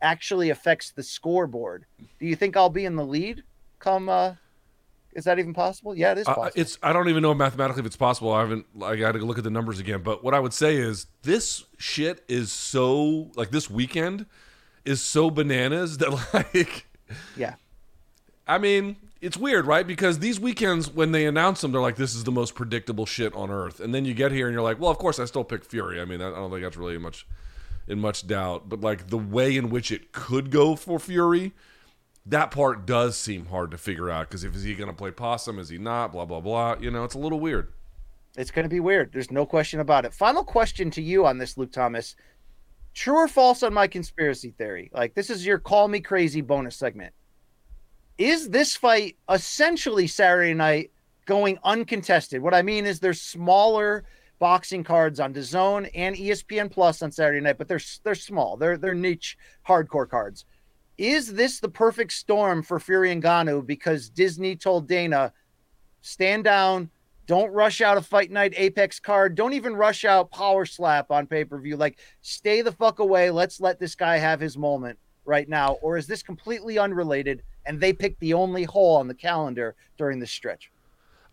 actually affects the scoreboard. Do you think I'll be in the lead come? uh Is that even possible? Yeah, it is Uh, possible. it's I don't even know mathematically if it's possible. I haven't. I got to look at the numbers again. But what I would say is this shit is so like this weekend is so bananas that like yeah. I mean it's weird, right? Because these weekends when they announce them, they're like this is the most predictable shit on earth, and then you get here and you're like, well, of course I still pick Fury. I mean I don't think that's really much in much doubt. But like the way in which it could go for Fury. That part does seem hard to figure out because if is he going to play possum? Is he not? Blah blah blah. You know, it's a little weird. It's going to be weird. There's no question about it. Final question to you on this, Luke Thomas. True or false on my conspiracy theory? Like, this is your call me crazy bonus segment. Is this fight essentially Saturday night going uncontested? What I mean is there's smaller boxing cards on DAZN and ESPN Plus on Saturday night, but they're they're small. They're they're niche hardcore cards. Is this the perfect storm for Fury and Ngannou because Disney told Dana, stand down, don't rush out a fight night apex card. Don't even rush out power slap on pay per view. Like, stay the fuck away. Let's let this guy have his moment right now. Or is this completely unrelated and they picked the only hole on the calendar during this stretch?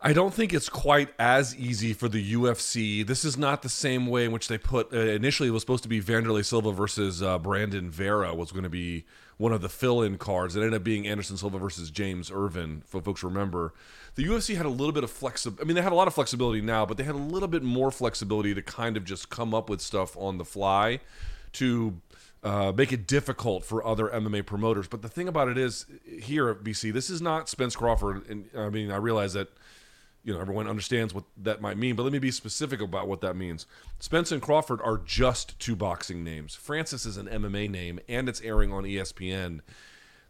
I don't think it's quite as easy for the UFC. This is not the same way in which they put. Uh, initially, it was supposed to be Wanderlei Silva versus uh, Brandon Vera was going to be one of the fill-in cards. It ended up being Anderson Silva versus James Irvin. For folks remember, the UFC had a little bit of flexibility. I mean, they have a lot of flexibility now, but they had a little bit more flexibility to kind of just come up with stuff on the fly to uh, make it difficult for other MMA promoters. But the thing about it is, here at BC, this is not Spence Crawford. And I mean, I realize that you know everyone understands what that might mean, but let me be specific about what that means. Spence and Crawford are just two boxing names. Francis is an MMA name, and it's airing on ESPN.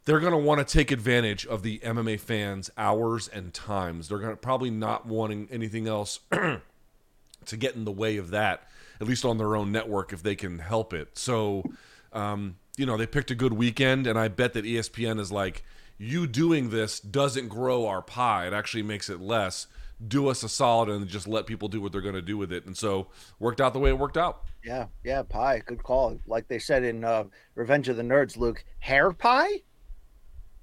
They're going to want to take advantage of the MMA fans' hours and times. They're going to probably not wanting anything else to get in the way of that, at least on their own network if they can help it. So, um, you know, they picked a good weekend, and I bet that ESPN is like, you doing this doesn't grow our pie. It actually makes it less. Do us a solid and just let people do what they're going to do with it. And so, worked out the way it worked out. Yeah, yeah, pie. Good call. Like they said in uh, Revenge of the Nerds, Luke, hair pie?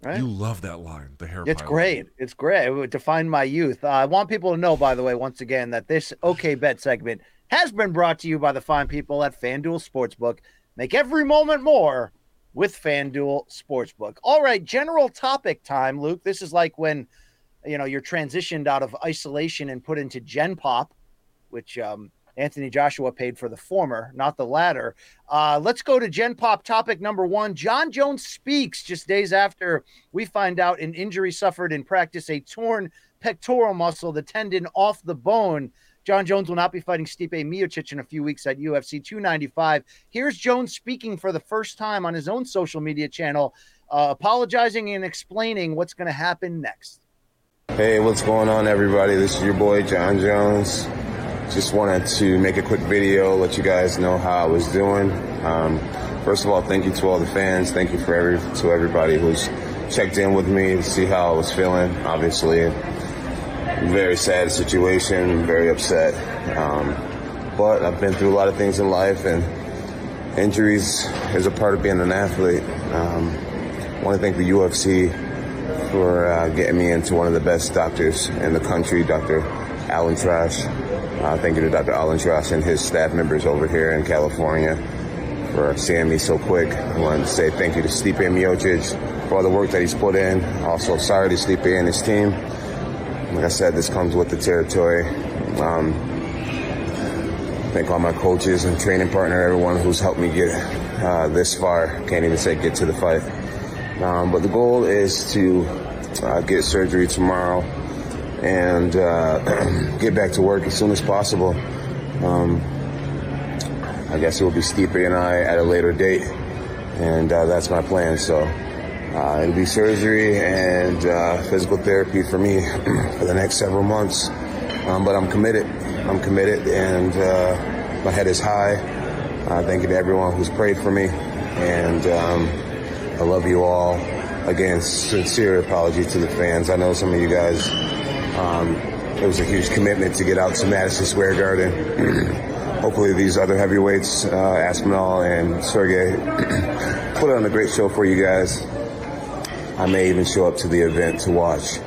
Right? You love that line, the hair pie. It's great. line. It's great. It would define my youth. Uh, I want people to know, by the way, once again, that this OK Bet segment has been brought to you by the fine people at FanDuel Sportsbook. Make every moment more with FanDuel Sportsbook. All right, general topic time, Luke. This is like when you know you're transitioned out of isolation and put into Gen Pop, which um, Anthony Joshua paid for the former, not the latter. Uh, let's go to Gen Pop topic number one. Jon Jones speaks just days after we find out an injury suffered in practice, a torn pectoral muscle, the tendon off the bone. Jon Jones will not be fighting Stipe Miocic in a few weeks at UFC 295. Here's Jones speaking for the first time on his own social media channel, uh, apologizing and explaining what's going to happen next. Hey, what's going on, everybody? This is your boy, Jon Jones. Just wanted to make a quick video, let you guys know how I was doing. Um, first of all, thank you to all the fans. Thank you for every to everybody who's checked in with me to see how I was feeling. Obviously, very sad situation, very upset. Um, but I've been through a lot of things in life, and injuries is a part of being an athlete. Um, I want to thank the UFC for uh, getting me into one of the best doctors in the country, Dr. ElAttrache. Uh, thank you to Dr. ElAttrache and his staff members over here in California for seeing me so quick. I wanted to say thank you to Stipe Miocic for all the work that he's put in. Also, sorry to Stipe and his team. Like I said, this comes with the territory. Um, thank all my coaches and training partner, everyone who's helped me get uh, this far. Can't even say get to the fight. Um, but the goal is to uh, get surgery tomorrow and uh, get back to work as soon as possible. Um, I guess it will be Stipe and I at a later date, and uh, that's my plan. So uh, it'll be surgery and uh, physical therapy for me for the next several months. Um, but I'm committed. I'm committed, and uh, my head is high. Thank you to everyone who's prayed for me, and um, I love you all. Again, sincere apology to the fans. I know some of you guys um, it was a huge commitment to get out to Madison Square Garden. Hopefully, these other heavyweights, uh, Aspinall and Sergey, put on a great show for you guys. I may even show up to the event to watch.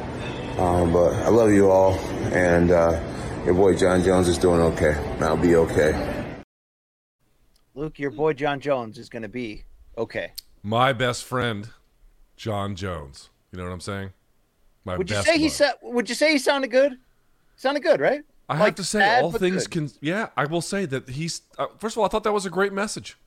Um, but I love you all, and uh, your boy Jon Jones is doing okay. I'll be okay. Luke, your boy Jon Jones is going to be okay. My best friend, Jon Jones. You know what I'm saying? My Would you say he said? Would you say he sounded good? Sounded good, right? I Like, have to say, all things good. can. Yeah, I will say that he's. Uh, first of all, I thought that was a great message.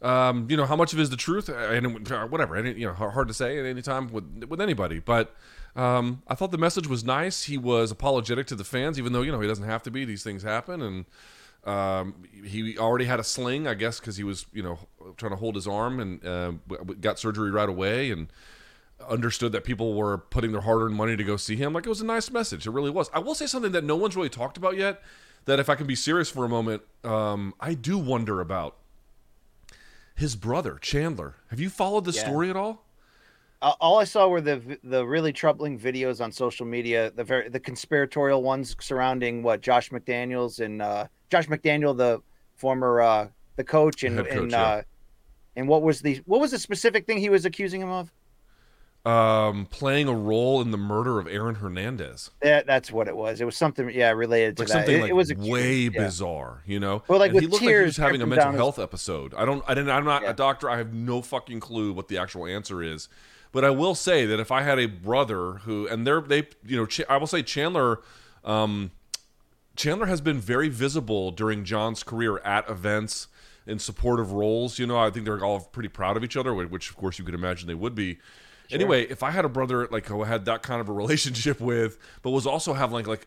Um, you know, how much of it is the truth? And uh, whatever, and, you know, hard to say at any time with with anybody. But um, I thought the message was nice. He was apologetic to the fans, even though you know he doesn't have to be. These things happen, and um, he already had a sling, I guess, because he was you know trying to hold his arm and uh, got surgery right away, and understood that people were putting their hard-earned money to go see him. Like it was a nice message. It really was. I will say something that no one's really talked about yet. That if I can be serious for a moment, um, I do wonder about his brother Chandler. Have you followed the Yeah. story at all? Uh, all I saw were the the really troubling videos on social media, the very the conspiratorial ones surrounding what Josh McDaniels and uh, Josh McDaniel, the former uh, the coach, and coach, and yeah. uh, and what was the what was the specific thing he was accusing him of? Um, playing a role in the murder of Aaron Hernandez, That that's what it was. It was something, yeah, related to like that. something It, like it was way yeah. bizarre, you know. Well, like And he with looked like he was having a mental down his- health episode. I don't, I didn't, I'm not Yeah. a doctor. I have no fucking clue what the actual answer is. But I will say that if I had a brother who, and they're, they, you know, Ch- I will say Chandler, um, Chandler has been very visible during Jon's career at events in supportive roles. You know, I think they're all pretty proud of each other, which of course you could imagine they would be. Anyway, if I had a brother like who I had that kind of a relationship with, but was also having like like,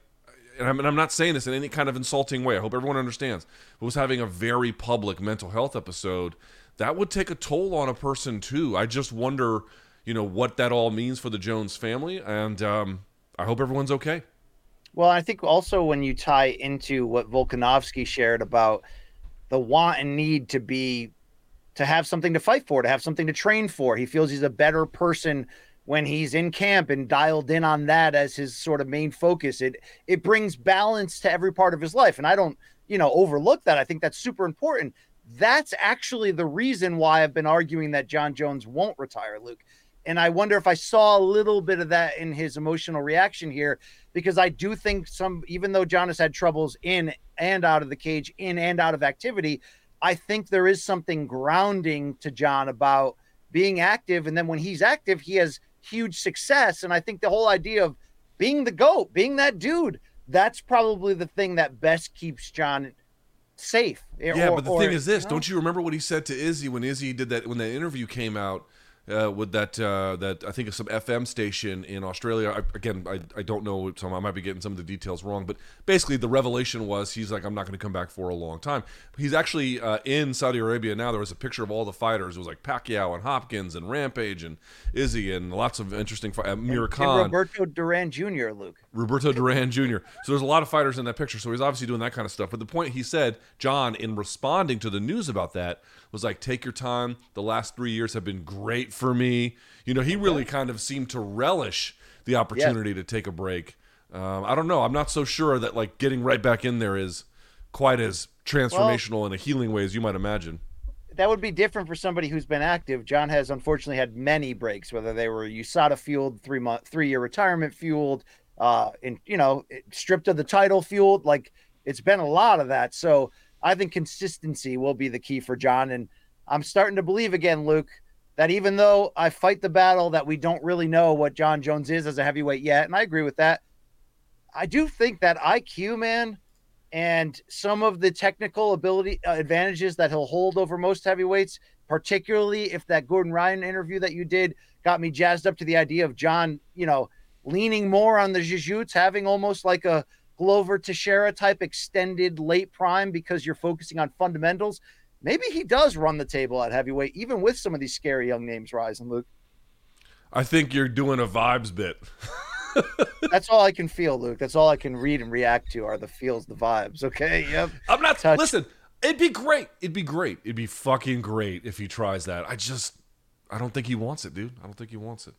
and I'm, and I'm not saying this in any kind of insulting way. I hope everyone understands. But was having a very public mental health episode, that would take a toll on a person too. I just wonder, you know, what that all means for the Jones family, and um, I hope everyone's okay. Well, I think also when you tie into what Volkanovski shared about the want and need to be to have something to fight for, to have something to train for. He feels he's a better person when he's in camp and dialed in on that as his sort of main focus. It it brings balance to every part of his life. And I don't, you know, overlook that. I think that's super important. That's actually the reason why I've been arguing that Jon Jones won't retire, Luke. And I wonder if I saw a little bit of that in his emotional reaction here, because I do think some, even though Jon has had troubles in and out of the cage, in and out of activity, I think there is something grounding to Jon about being active. And then when he's active, he has huge success. And I think the whole idea of being the GOAT, being that dude, that's probably the thing that best keeps Jon safe. Yeah, Or- but the or, thing is this: you know? don't you remember what he said to Izzy when Izzy did that when that interview came out uh, with that uh, that I think of some FM station in Australia? I, again, I, I don't know, so I might be getting some of the details wrong, but basically the revelation was he's like, I'm not going to come back for a long time. He's actually uh, in Saudi Arabia now. There was a picture of all the fighters. It was like Pacquiao and Hopkins and Rampage and Izzy and lots of interesting fi- uh, Mir and Khan. Roberto Duran Jr., Luke. Roberto Duran Jr. So there's a lot of fighters in that picture. So he's obviously doing that kind of stuff. But the point he said, Jon, in responding to the news about that, was like, take your time. The last three years have been great for me. You know, he really kind of seemed to relish the opportunity to take a break. Um, I don't know. I'm not so sure that like getting right back in there is quite as transformational in a healing way as you might imagine. that would be different for somebody who's been active. Jon has unfortunately had many breaks, whether they were USADA fueled, three month, three year retirement fueled, uh, and you know, stripped of the title fueled. Like it's been a lot of that. So I think consistency will be the key for Jon. And I'm starting to believe again, Luke, that even though I fight the battle that we don't really know what Jon Jones is as a heavyweight yet, and I agree with that. I do think that IQ, man, and some of the technical ability uh, advantages that he'll hold over most heavyweights, particularly if that Gordon Ryan interview that you did got me jazzed up to the idea of Jon, you know, leaning more on the jiu-jitsu, having almost like a Glover Teixeira type extended late prime because you're focusing on fundamentals. Maybe he does run the table at heavyweight, even with some of these scary young names rising, Luke. I think you're doing a vibes bit. That's all I can feel, Luke. That's all I can read and react to are the feels, the vibes. Okay. Yep. I'm not. Touch. Listen, it'd be great. It'd be great. It'd be fucking great if he tries that. I just, I don't think he wants it, dude. I don't think he wants it.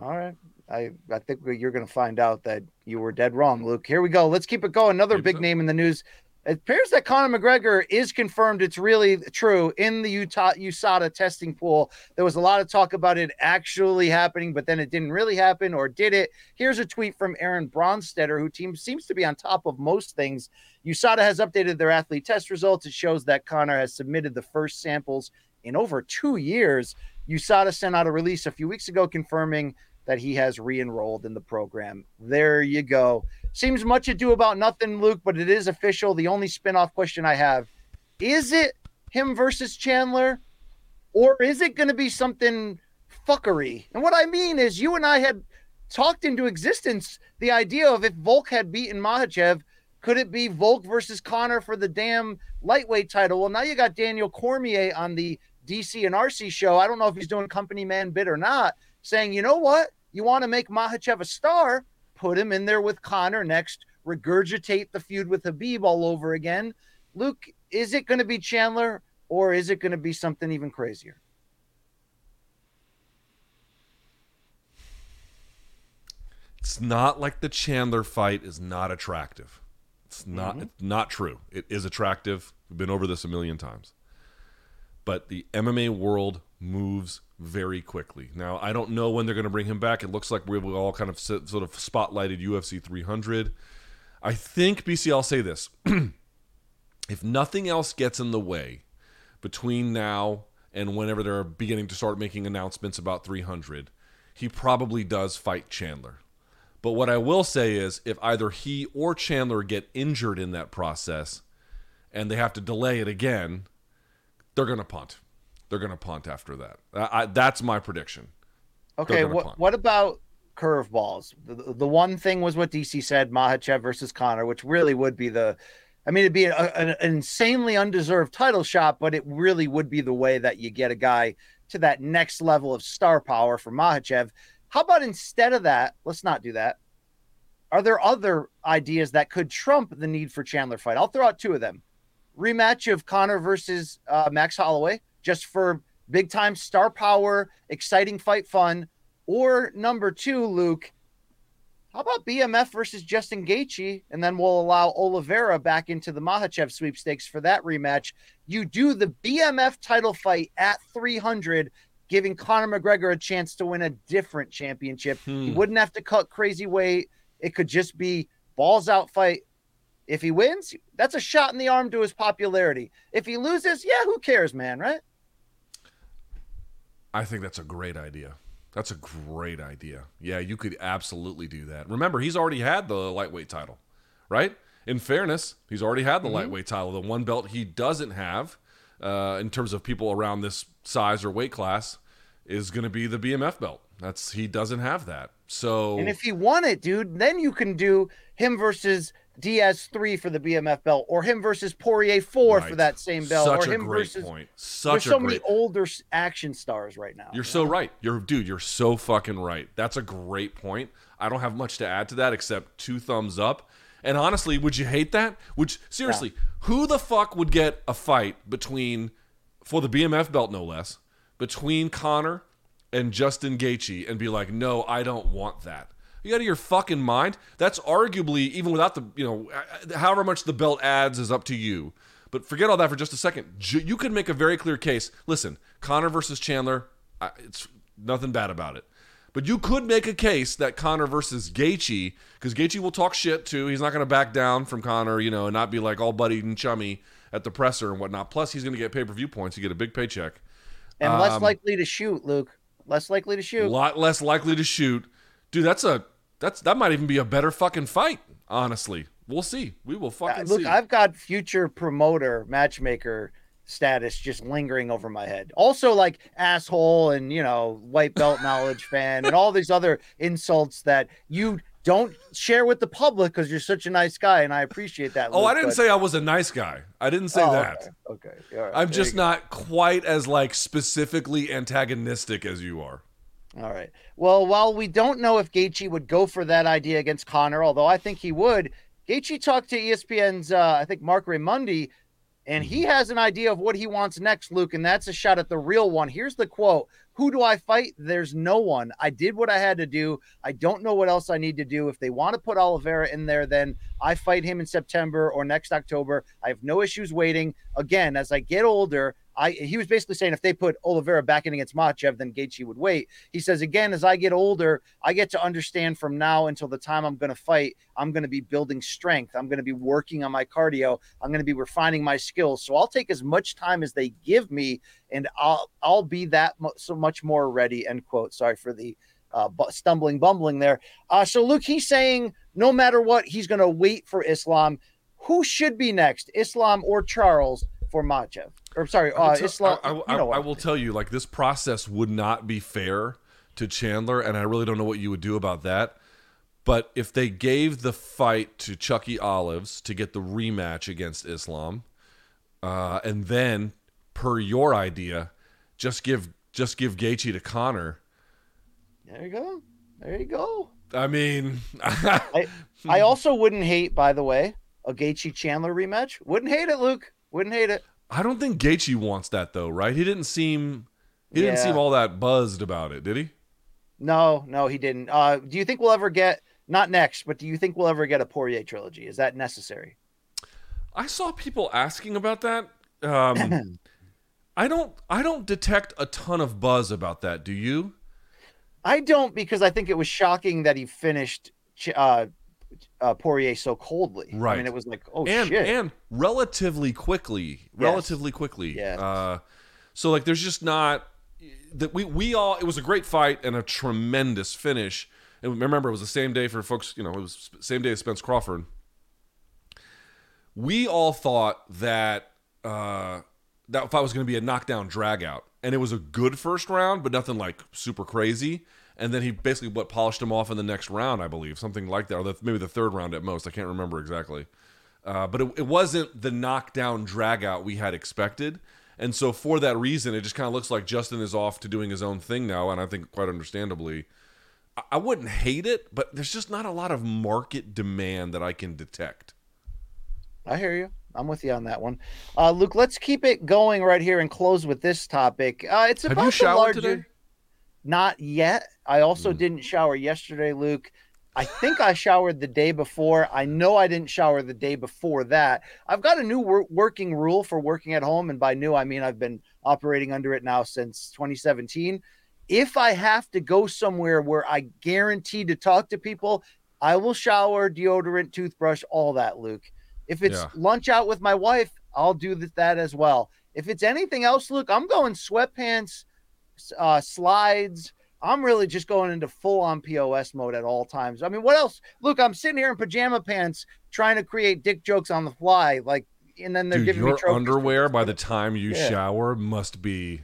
All right. I, I think you're going to find out that you were dead wrong, Luke. Here we go. Let's keep it going. Another big name in the news. It appears that Conor McGregor is confirmed. It's really true in the Utah USADA testing pool. There was a lot of talk about it actually happening, but then it didn't really happen, or did it? Here's a tweet from Aaron Bronsteter, who team seems to be on top of most things. USADA has updated their athlete test results. It shows that Conor has submitted the first samples in over two years. USADA sent out a release a few weeks ago confirming that he has re-enrolled in the program. There you go. Seems much ado about nothing, Luke, but it is official. The only spin-off question I have is it him versus Chandler, or is it going to be something fuckery? And what I mean is, you and I had talked into existence the idea of if Volk had beaten Makhachev, could it be Volk versus Conor for the damn lightweight title? Well, now you got Daniel Cormier on the DC and RC show. I don't know if he's doing company man bid or not, saying, you know what? You want to make Makhachev a star? Put him in there with Conor next, regurgitate the feud with Khabib all over again. Luke, is it going to be Chandler or is it going to be something even crazier? It's not like the Chandler fight is not attractive. It's not mm-hmm. it's not true. It is attractive. We've been over this a million times. But the MMA world moves very quickly. Now, I don't know when they're going to bring him back. It looks like we all kind of sort of spotlighted UFC 300. I think BC I'll say this. if nothing else gets in the way between now and whenever they're beginning to start making announcements about 300, he probably does fight Chandler. But what I will say is if either he or Chandler get injured in that process and they have to delay it again, they're going to punt. They're going to punt after that. I, I, that's my prediction. Okay, what punt. what about curveballs? The, the one thing was what DC said, Makhachev versus Conor, which really would be the, I mean, it'd be a, an, an insanely undeserved title shot, but it really would be the way that you get a guy to that next level of star power for Makhachev. How about instead of that, let's not do that. Are there other ideas that could trump the need for Chandler fight? I'll throw out two of them. Rematch of Conor versus uh, Max Holloway, just for big time star power, exciting fight fun. Or number two, Luke, how about BMF versus Justin Gaethje, and then we'll allow Oliveira back into the Makhachev sweepstakes for that rematch. You do the BMF title fight at 300, giving Conor McGregor a chance to win a different championship. He Hmm. wouldn't have to cut crazy weight. It could just be balls out fight. If he wins, that's a shot in the arm to his popularity. If he loses, yeah, who cares, man, right? I think that's a great idea. That's a great idea. Yeah, you could absolutely do that. Remember, he's already had the lightweight title, right? In fairness, he's already had the lightweight title. The one belt he doesn't have, uh, in terms of people around this size or weight class, is going to be the BMF belt. That's he doesn't have that. So And if he won it, dude, then you can do him versus Diaz three for the BMF belt, or him versus Poirier four for that same belt, Such or a him great versus. point. There's Such so a many older action stars right now. You're so right. You're dude. You're so fucking right. That's a great point. I don't have much to add to that except two thumbs up. And honestly, would you hate that? Which seriously? Who the fuck would get a fight between for the BMF belt, no less, between Conor and Justin Gaethje, and be like, no, I don't want that. You out of your fucking mind? That's arguably even without the you know, however much the belt adds is up to you. But forget all that for just a second. You could make a very clear case. Listen, Conor versus Chandler, it's nothing bad about it. But you could make a case that Conor versus Gaethje, because Gaethje will talk shit too. He's not going to back down from Conor, you know, and not be like all buddy and chummy at the presser and whatnot. Plus, he's going to get pay per view points. You get a big paycheck. and less um, likely to shoot, Luke. Less likely to shoot. A lot less likely to shoot. Dude, that's a that's that might even be a better fucking fight. Honestly, we'll see. We will Uh, fucking Look, see. I've got future promoter matchmaker status just lingering over my head. Also, like asshole and you know white belt knowledge fan and all these other insults that you don't share with the public because you're such a nice guy, and I appreciate that. oh, I didn't but- say I was a nice guy. I didn't say Oh, that. Okay, okay. Right, I'm there just not quite as like specifically antagonistic as you are. All right. Well, while we don't know if Gaethje would go for that idea against Conor, although I think he would, Gaethje talked to ESPN's, uh, I think Marc Raimondi, And he has an idea of what he wants next, Luke, and that's a shot at the real one. Here's the quote Who do I fight? There's no one. I did what I had to do. I don't know what else I need to do. If they want to put Oliveira in there, then I fight him in September or next October. I have no issues waiting. Again, as I get older, I he was basically saying if they put Oliveira back in against Machev, then Gaethje would wait. He says again, as I get older, I get to understand from now until the time I'm going to fight, I'm going to be building strength. I'm going to be working on my cardio. I'm going to be refining my skills. So I'll take as much time as they give me, and I'll I'll be that mu- so much more ready. End quote. Sorry for the uh, stumbling, bumbling there. Uh, so Luke, he's saying no matter what, he's going to wait for Islam. Who should be next, Islam or Charles for Machev? Or sorry, I will uh, tell- Islam. I, I- you know I will tell you, like this process would not be fair to Chandler, and I really don't know what you would do about that. But if they gave the fight to Chucky Olives to get the rematch against Islam, uh, and then, per your idea, just give just give Gaethje to Conor. There you go. There you go. I mean, I, I also wouldn't hate, by the way, a Gaethje Chandler rematch. Wouldn't hate it, Luke. Wouldn't hate it. I don't think Gaethje wants that though, right? He didn't seem he didn't seem all that buzzed about it, did he? No, no, he didn't. Uh, do you think we'll ever get not next, but do you think we'll ever get a Poirier trilogy? Is that necessary? I saw people asking about that. Um, I don't. I don't detect a ton of buzz about that. Do you? I don't because I think it was shocking that he finished uh, uh, Poirier so coldly. I Right. mean, it was like, oh and shit. and relatively quickly, relatively quickly. Yes. Uh, so like, there's just not that we we all. It was a great fight and a tremendous finish. And remember, it was the same day for folks. You know, it was same day as Spence Crawford. We all thought that uh, that fight was going to be a knockdown drag out, and it was a good first round, but nothing like super crazy. And then he basically what polished him off in the next round, I believe, something like that, or the, maybe the third round at most. I can't remember exactly. Uh, but it, it wasn't the knockdown drag out we had expected. And so for that reason, it just kind of looks like Justin is off to doing his own thing now, and I think quite understandably. I, I wouldn't hate it, but there's just not a lot of market demand that I can detect. I hear you. I'm with you on that one. Uh, Luke, let's keep it going right here and close with this topic. Uh, it's Have about you the showered larger... today? Not yet. I also Hmm. didn't shower yesterday, Luke. I think I showered the day before. I know I didn't shower the day before that. I've got a new wor- working rule for working at home. And by new, I mean I've been operating under it now since 2017. If I have to go somewhere where I guarantee to talk to people, I will shower, deodorant, toothbrush, all that, Luke. If it's Yeah. lunch out with my wife, I'll do that as well. If it's anything else, Luke, I'm going sweatpants, uh, slides. I'm really just going into full on POS mode at all times. I mean, what else? Look, I'm sitting here in pajama pants trying to create dick jokes on the fly. Like, and then they're Dude, giving me your trophies underwear by the time you Yeah. shower must be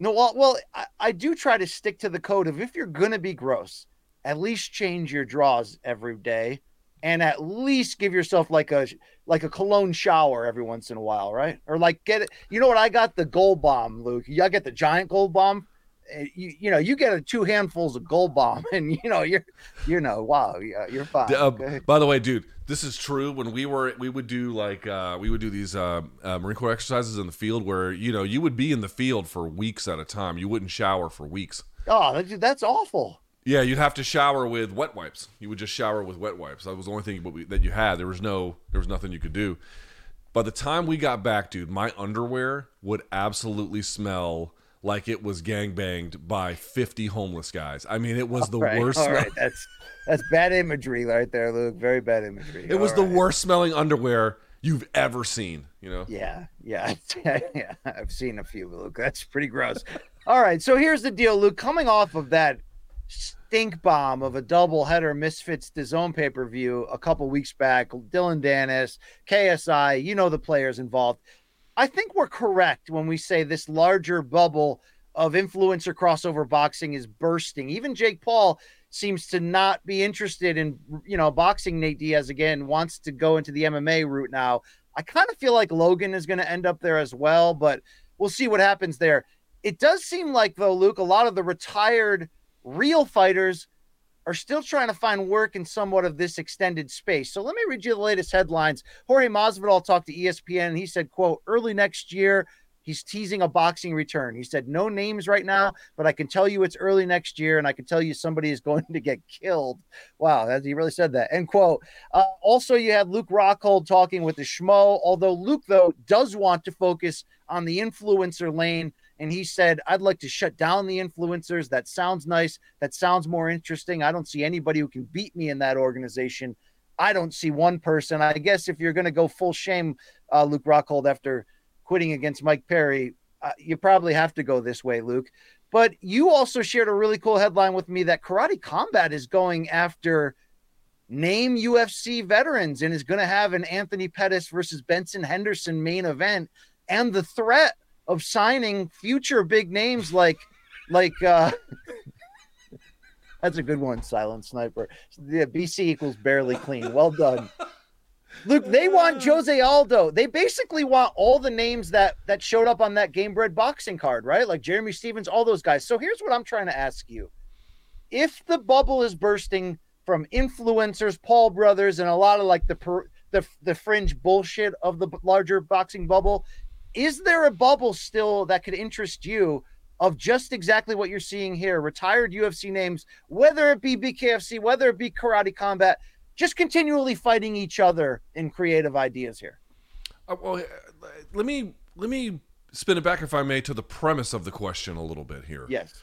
No, well, well I, I do try to stick to the code of if you're gonna be gross, at least change your drawers every day, and at least give yourself like a like a cologne shower every once in a while, right? Or like get it. You know what? I got the Gold Bond, Luke. You get the giant Gold Bond. Uh, You, you know, you get a two handfuls of Gold Bond, and you know you're, you know, wow, yeah, you're fine. Uh. By the way, dude, this is true. When we were, we would do like uh, we would do these uh, uh, Marine Corps exercises in the field where you know you would be in the field for weeks at a time. You wouldn't shower for weeks. Oh, that's awful. Yeah, you'd have to shower with wet wipes. You would just shower with wet wipes. That was the only thing that you had. There was no, there was nothing you could do. By the time we got back, dude, my underwear would absolutely smell like it was gang banged by 50 homeless guys. I mean, it was the Right, worst. All smell- right, that's that's bad imagery right there, Luke. Very bad imagery. It was All the worst smelling underwear you've ever seen. You know. Yeah, yeah, yeah. I've seen a few, Luke. That's pretty gross. All right, so here's the deal, Luke. Coming off of that stink bomb of a double header Misfits DAZN pay per view a couple weeks back, Dillon Danis, KSI, you know the players involved. I think we're correct when we say this larger bubble of influencer crossover boxing is bursting. Even Jake Paul seems to not be interested in, you know, boxing Nate Diaz again, wants to go into the MMA route now. I kind of feel like Logan is going to end up there as well, but we'll see what happens there. It does seem like, though, Luke, a lot of the retired real fighters are still trying to find work in somewhat of this extended space. So let me read you the latest headlines. Jorge Masvidal talked to ESPN and he said, quote, early next year, he's teasing a boxing return. He said, no names right now, but I can tell you it's early next year and I can tell you somebody is going to get killed. Wow, he really said that. End quote. Uh, also, you had Luke Rockhold talking with the Schmo, although Luke, though, does want to focus on the influencer lane and he said, I'd like to shut down the influencers. That sounds nice. That sounds more interesting. I don't see anybody who can beat me in that organization. I don't see one person. I guess if you're going to go full shame, uh, Luke Rockhold, after quitting against Mike Perry, uh, you probably have to go this way, Luke. But you also shared a really cool headline with me that Karate Combat is going after name UFC veterans and is going to have an Anthony Pettis versus Benson Henderson main event and the threat of signing future big names like like uh that's a good one silent sniper. Yeah bc equals barely clean. Well done. Luke they want jose aldo. They basically want all the names that that showed up on that game bred boxing card right? Like jeremy stephens all those guys. So here's what i'm trying to ask you. If the bubble is bursting from influencers paul brothers and a lot of like the per, the, the fringe bullshit of the larger boxing bubble is there a bubble still that could interest you of just exactly what you're seeing here retired ufc names whether it be bkfc whether it be karate combat just continually fighting each other in creative ideas here Uh, well, uh, let me let me spin it back, if I may, to the premise of the question a little bit here. yes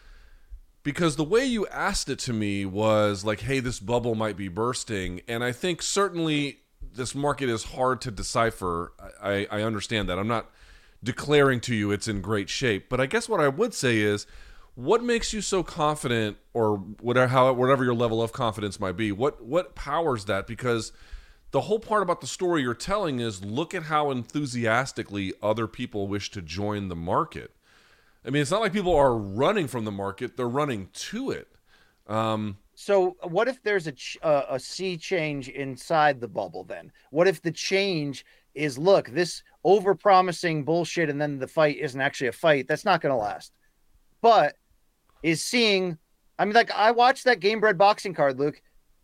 because the way you asked it to me was like, "Hey, this bubble might be bursting," and I think certainly this market is hard to decipher. I, I understand that. I'm not declaring to you it's in great shape, but I guess what I would say is, what makes you so confident, or whatever how whatever your level of confidence might be, what what powers that? Because the whole part about the story you're telling is look at how enthusiastically other people wish to join the market. I mean, it's not like people are running from the market; they're running to it. Um, so what if there's a uh, a sea change inside the bubble then what if the change is look this over promising bullshit and then the fight isn't actually a fight that's not going to last. But is seeing i mean like i watched that game bred boxing card luke.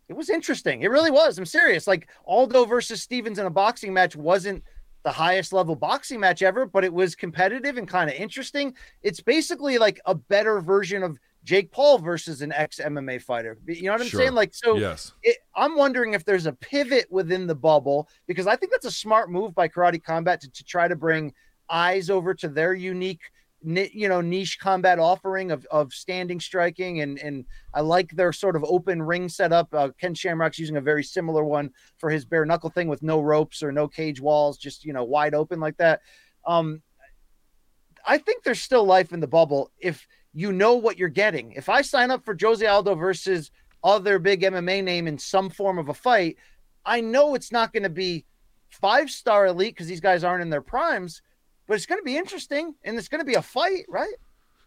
It was interesting. It really was. I'm serious. Like aldo versus stephens in a boxing match wasn't the highest level boxing match ever but it was competitive and kind of interesting. It's basically like a better version of Jake Paul versus an ex MMA fighter. You know what I'm Sure. saying? Like, so yes. it, I'm wondering if there's a pivot within the bubble because I think that's a smart move by Karate Combat to, to try to bring eyes over to their unique, you know, niche combat offering of, of standing striking. And, and I like their sort of open ring setup. Uh, Ken Shamrock's using a very similar one for his bare knuckle thing with no ropes or no cage walls, just, you know, wide open like that. Um, I think there's still life in the bubble if you know what you're getting. If I sign up for Jose Aldo versus other big MMA name in some form of a fight, I know it's not going to be five star elite because these guys aren't in their primes, but it's going to be interesting and it's going to be a fight, right?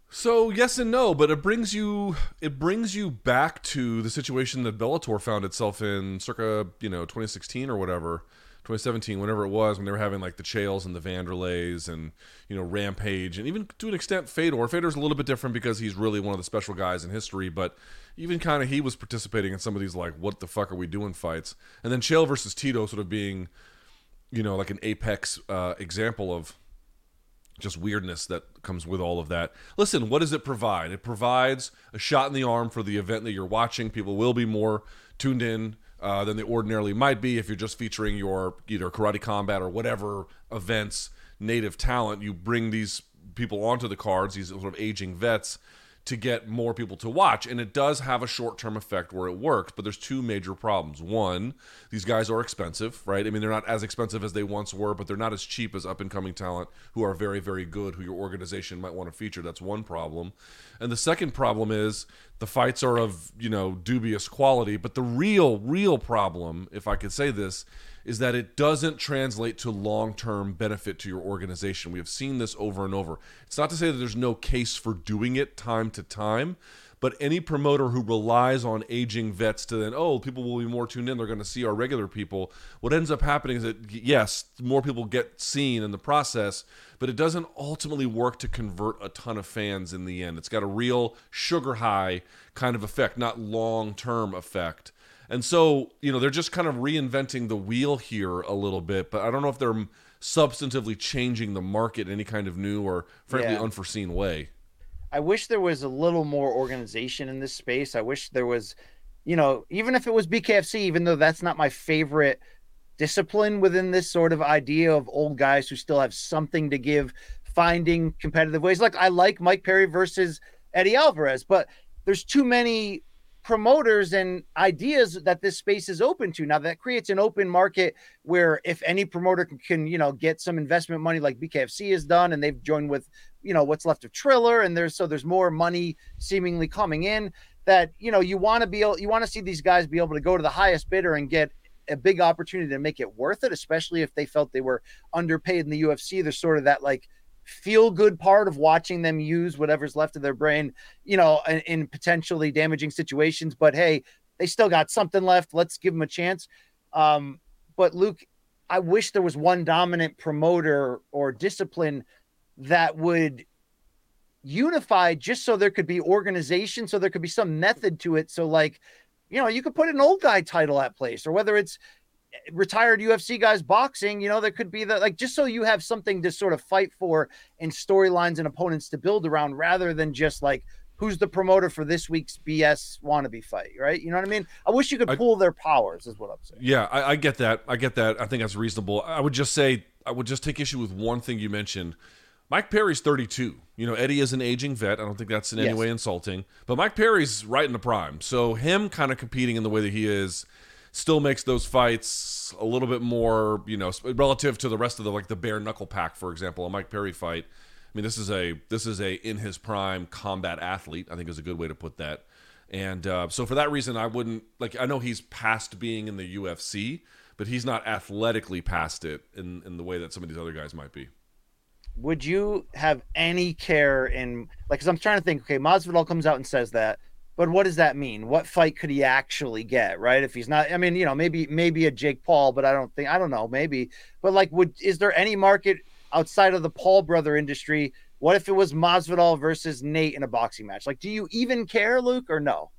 So yes and no, but it brings you it brings you back to the situation that Bellator found itself in circa you know 2016 or whatever, 2017, whenever it was, when they were having like the Chaels and the Vanderlays and you know Rampage and even to an extent Fedor. Fedor's a little bit different because he's really one of the special guys in history, but even kind of he was participating in some of these like what the fuck are we doing fights, and then Chael versus Tito sort of being you know like an apex uh, example of just weirdness that comes with all of that. Listen, what does it provide? It provides a shot in the arm for the event that you're watching. People will be more tuned in uh, than they ordinarily might be if you're just featuring your either karate combat or whatever events native talent. You bring these people onto the cards, these sort of aging vets, to get more people to watch. And it does have a short term effect where it works, but there's two major problems. One, these guys are expensive, right? I mean, they're not as expensive as they once were, but they're not as cheap as up and coming talent who are very, very good, who your organization might want to feature. That's one problem. And the second problem is the fights are of, you know, dubious quality. But the real, real problem, if I could say this, is that it doesn't translate to long term benefit to your organization. We have seen this over and over. It's not to say that there's no case for doing it time to time, But any promoter who relies on aging vets to then, oh, people will be more tuned in, they're going to see our regular people. What ends up happening is that, yes, more people get seen in the process, but it doesn't ultimately work to convert a ton of fans in the end. It's got a real sugar high kind of effect, not long term effect. And so, you know, they're just kind of reinventing the wheel here a little bit, but I don't know if they're substantively changing the market in any kind of new or frankly Yeah. unforeseen way. I wish there was a little more organization in this space. I wish there was, you know, even if it was BKFC, even though that's not my favorite discipline within this sort of idea of old guys who still have something to give, finding competitive ways. Like I like Mike Perry versus Eddie Alvarez, but there's too many promoters and ideas that this space is open to. Now that creates an open market where if any promoter can, can you know, get some investment money like BKFC has done and they've joined with you know what's left of Triller, and there's so there's more money seemingly coming in. That you know you want to be able, you want to see these guys be able to go to the highest bidder and get a big opportunity to make it worth it, especially if they felt they were underpaid in the UFC. There's sort of that like feel good part of watching them use whatever's left of their brain, you know, in, in potentially damaging situations. But hey, they still got something left. Let's give them a chance. Um, but Luke, I wish there was one dominant promoter or discipline that would unify just so there could be organization, so there could be some method to it. So, like, you know, you could put an old guy title at place, or whether it's retired UFC guys boxing, you know, there could be the like just so you have something to sort of fight for and storylines and opponents to build around rather than just like who's the promoter for this week's BS wannabe fight, right? You know what I mean? I wish you could I- their powers, is what I'm saying. Yeah, I, I get that. I get that. I think that's reasonable. I would just say I would just take issue with one thing you mentioned. Mike Perry's 32. You know, Eddie is an aging vet. I don't think that's in any Yes. way insulting. But Mike Perry's right in the prime. So him kind of competing in the way that he is still makes those fights a little bit more, you know, relative to the rest of the like the bare knuckle pack, for example, a Mike Perry fight. I mean, this is a this is a in his prime combat athlete. I think is a good way to put that. And uh, so for that reason, I wouldn't like. I know he's past being in the UFC, but he's not athletically past it in in the way that some of these other guys might be. would you have any care in like because i'm trying to think okay masvidal comes out and says that but what does that mean? What fight could he actually get right? If he's not i mean you know maybe maybe a jake paul but i don't think i don't know maybe. But like would is there any market outside of the paul brother industry? What if it was masvidal versus nate in a boxing match? Like do you even care luke or no?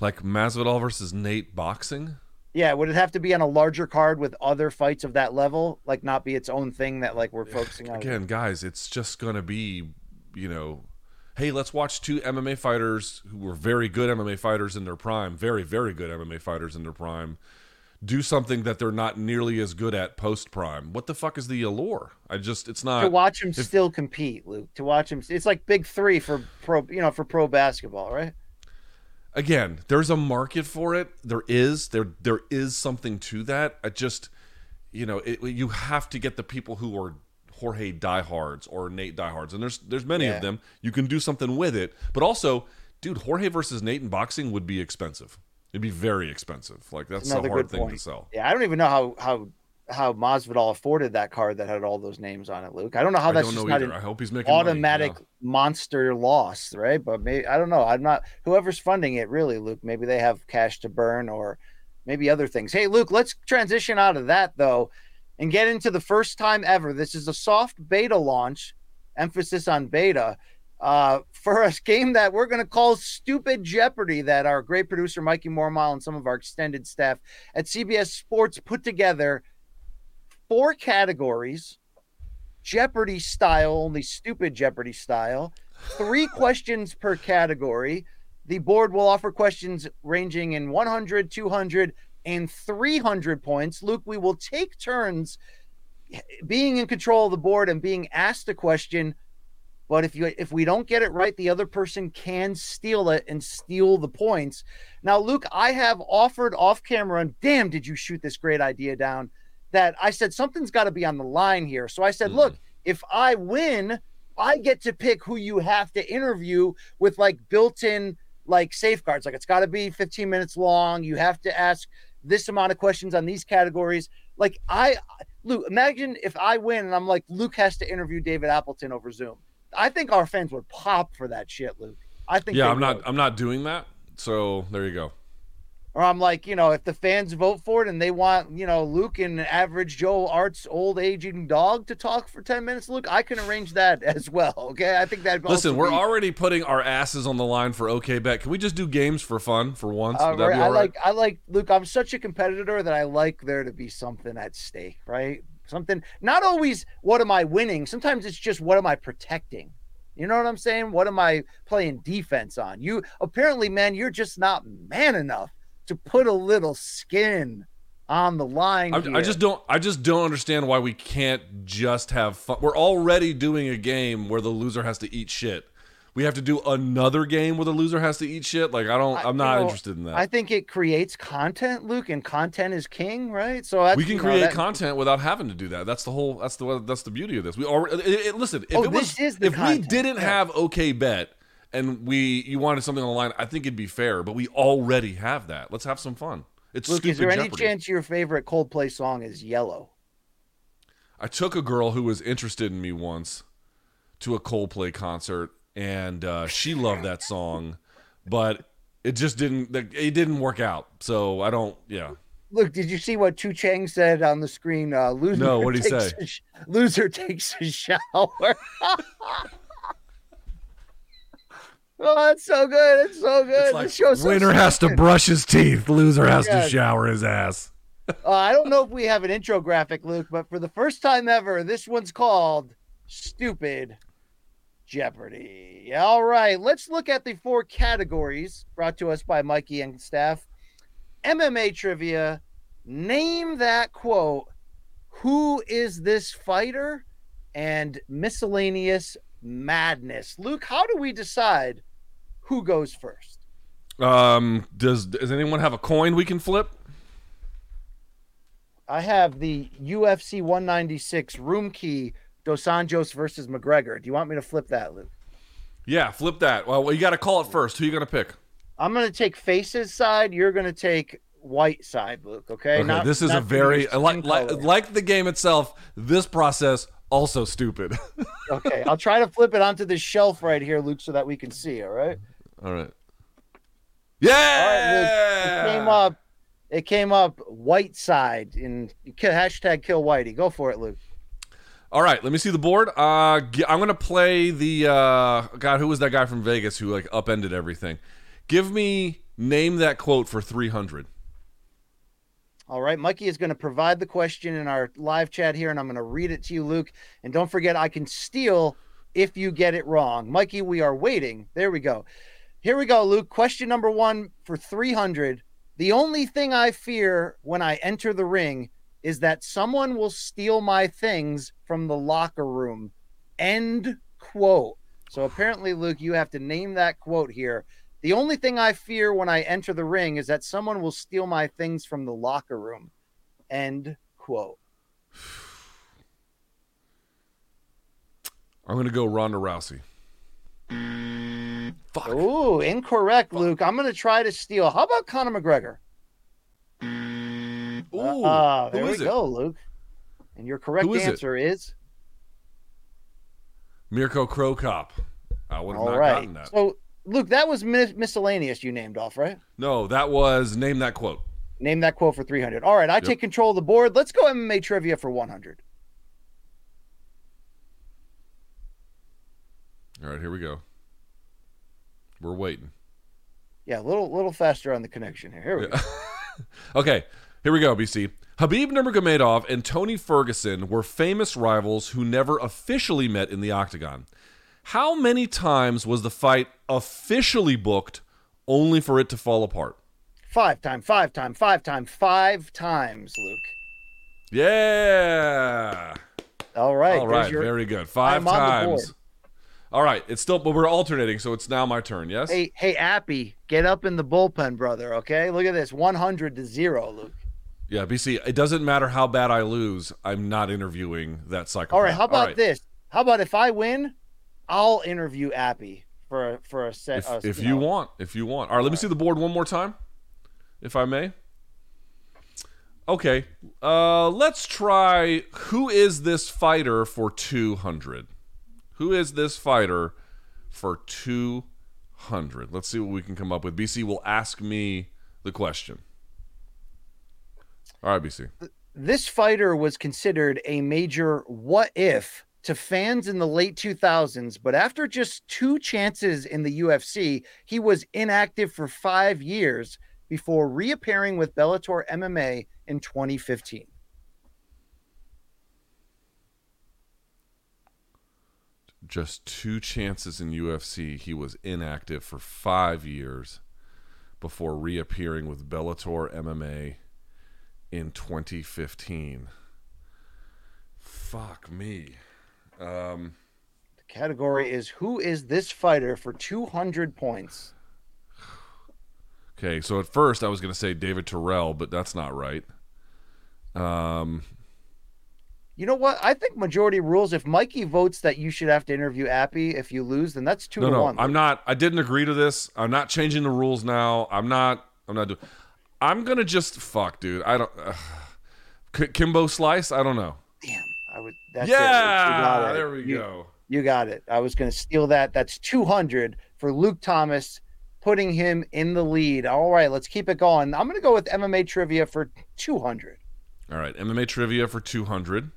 Like Masvidal versus Nate boxing. yeah would it have to be on a larger card with other fights of that level? Like not be its own thing that like we're focusing on? Again, guys, it's just gonna be, you know, hey, let's watch two MMA fighters who were very good MMA fighters in their prime, very very good MMA fighters in their prime, do something that they're not nearly as good at post prime. What the fuck is the allure? I just, it's not. to watch him still compete, Luke. To watch him, it's like big three for pro, you know, for pro basketball, right? again, there's a market for it. There is there there is something to that. I just you know it, you have to get the people who are Jorge diehards or Nate diehards, and there's there's many Yeah. of them. You can do something with it, but also, dude, Jorge versus Nate in boxing would be expensive. It'd be very expensive. Like that's a hard thing point. to sell. Yeah, I don't even know how how how Masvidal afforded that card that had all those names on it, Luke. I don't know how that's just not either. an I hope he's making money, automatic yeah. monster loss, right? But maybe I don't know. I'm not whoever's funding it really, Luke. Maybe they have cash to burn or maybe other things. Hey, Luke, let's transition out of that though and get into the first time ever. This is a soft beta launch, emphasis on beta, uh, for a game that we're going to call Stupid Jeopardy, that our great producer Mikey Mormile and some of our extended staff at CBS Sports put together four categories Jeopardy style, only stupid Jeopardy style, three questions per category. The board will offer questions ranging in 100, 200, and 300 points. Luke, we will take turns being in control of the board and being asked a question. But if you if we don't get it right, the other person can steal it and steal the points. Now, Luke, I have offered off camera, and damn, did you shoot this great idea down? That I said something's got to be on the line here. So I said, mm-hmm. look, if I win, I get to pick who you have to interview with like built-in like safeguards. Like it's got to be 15 minutes long. You have to ask this amount of questions on these categories. Like I, Luke, imagine if I win and I'm like Luke has to interview David Appleton over Zoom. I think our fans would pop for that shit, Luke. I think. Yeah, I'm not. would. I'm not doing that. So there you go. Or I'm like, you know, if the fans vote for it and they want, you know, Luke and average Joe Art's old aging dog to talk for 10 minutes, Luke, I can arrange that as well. Okay. I think that Listen, we're already putting our asses on the line for OK Bet. Can we just do games for fun for once? Uh, be I right? like I like Luke. I'm such a competitor that I like there to be something at stake, right? Something not always what am I winning. Sometimes it's just what am I protecting. You know what I'm saying? What am I playing defense on? You apparently, man, you're just not man enough to put a little skin on the line. I, I just don't. I just don't understand why we can't just have fun. We're already doing a game where the loser has to eat shit. We have to do another game where the loser has to eat shit. Like I don't. I- I'm not know, interested in that. I think it creates content, Luke, and content is king, right? So we can you know, create that- content without having to do that. That's the whole. That's the. That's the beauty of this. We already. It, it- listen, if Oh, it was, this is the if we didn't yeah. have OK Bet and we you wanted something on the line, I think it'd be fair. But we already have that. Let's have some fun. It's Luke, is there any chance your favorite Coldplay song is Yellow? I took a girl who was interested in me once to a Coldplay concert, and uh, she loved that song, but it just didn't. It didn't work out. So I don't. Yeah. Look, did you see what Chu Chang said on the screen? Uh, loser No, what'd he say? sh- loser takes a shower. oh, that's so good. It's so good. It's this show's so winner has to brush his teeth. Loser has Yeah. to shower his ass. Uh, I don't know if we have an intro graphic, Luke, but for the first time ever, this one's called Stupid Jeopardy. All right, let's look at the four categories brought to us by Mikey and staff. MMA trivia. Name that quote. Who is this fighter? And miscellaneous madness. Luke, how do we decide who goes first? Um, does does anyone have a coin we can flip? I have the UFC 196 room key Dos Anjos versus McGregor. Do you want me to flip that, Luke? Yeah, flip that. Well, you got to call it first. Who you gonna pick? I'm going to take Faces side. You're going to take White side, Luke. Okay. Okay, Not- this is a very like like like the game itself. This process also stupid. okay. I'll try to flip it onto this shelf right here, Luke, so that we can see. All right. All right. All right, Yeah. It came up. It came up White side in hashtag Kill Whitey. Go for it, Luke. All right, let me see the board. Uh, I'm gonna play the uh, God. Who was that guy from Vegas who like upended everything? Give me name that quote for 300. All right, Mikey is going to provide the question in our live chat here, and I'm going to read it to you, Luke. And don't forget, I can steal if you get it wrong. Mikey, we are waiting. There we go. Here we go, Luke. Question number one for 300. The only thing I fear when I enter the ring is that someone will steal my things from the locker room. End quote. So apparently, Luke, you have to name that quote here. The only thing I fear when I enter the ring is that someone will steal my things from the locker room. End quote. I'm gonna go Ronda Rousey. Fuck. Ooh, incorrect, Luke. I'm going to try to steal. How about Conor McGregor? Ooh, Ah, who there we it? go, Luke. And your correct is it? answer is Mirko Cro Cop. I would have all not right. gotten that. So, Luke, that was mis- miscellaneous you named off, right? No, that was name that quote. Name that quote for 300. All right, I take control of the board. Let's go MMA trivia for 100. All right, here we go. We're waiting. Yeah, a little little faster on the connection here. Here we go. Okay, here we go, BC. Khabib Nurmagomedov and Tony Ferguson were famous rivals who never officially met in the octagon. How many times was the fight officially booked only for it to fall apart? Five time, five time, five time, five times, Luke. Yeah. All right. All right. your- very good. 5 I'm on the board. times. All right, it's still but we're alternating, so it's now my turn, yes? Hey, hey, Appy, get up in the bullpen, brother. Okay, look at this, one hundred to zero, Luke. Yeah, BC, it doesn't matter how bad I lose, I'm not interviewing that psychopath. All right, how about right. this? How about if I win, I'll interview Appy for a- for a set. if, uh, if you know. want if you want all right let me see the board one more time if i may okay uh let's try who is this fighter for 200 who is this fighter for 200? Let's see what we can come up with. BC will ask me the question. All right, BC. This fighter was considered a major what if to fans in the late 2000s, but after just two chances in the UFC, he was inactive for five years before reappearing with Bellator MMA in 2015. Just two chances in UFC. He was inactive for five years before reappearing with Bellator MMA in 2015. Fuck me. Um, The category is Who is this fighter for 200 points? okay, so at first I was going to say David Terrell, but that's not right. Um, You know what? I think majority rules. If Mikey votes that you should have to interview Appy if you lose, then that's two no, to no, one. I'm not. I didn't agree to this. I'm not changing the rules now. I'm not. I'm not doing. I'm gonna just fuck, dude. I don't. Uh, Kimbo Slice. I don't know. Damn, I would. That's yeah, got it. there we You- go. You got it. I was going to steal that. That's 200 for Luke Thomas, putting him in the lead. All right, let's keep it going. I'm going to go with MMA trivia for 200. All right, MMA trivia for 200.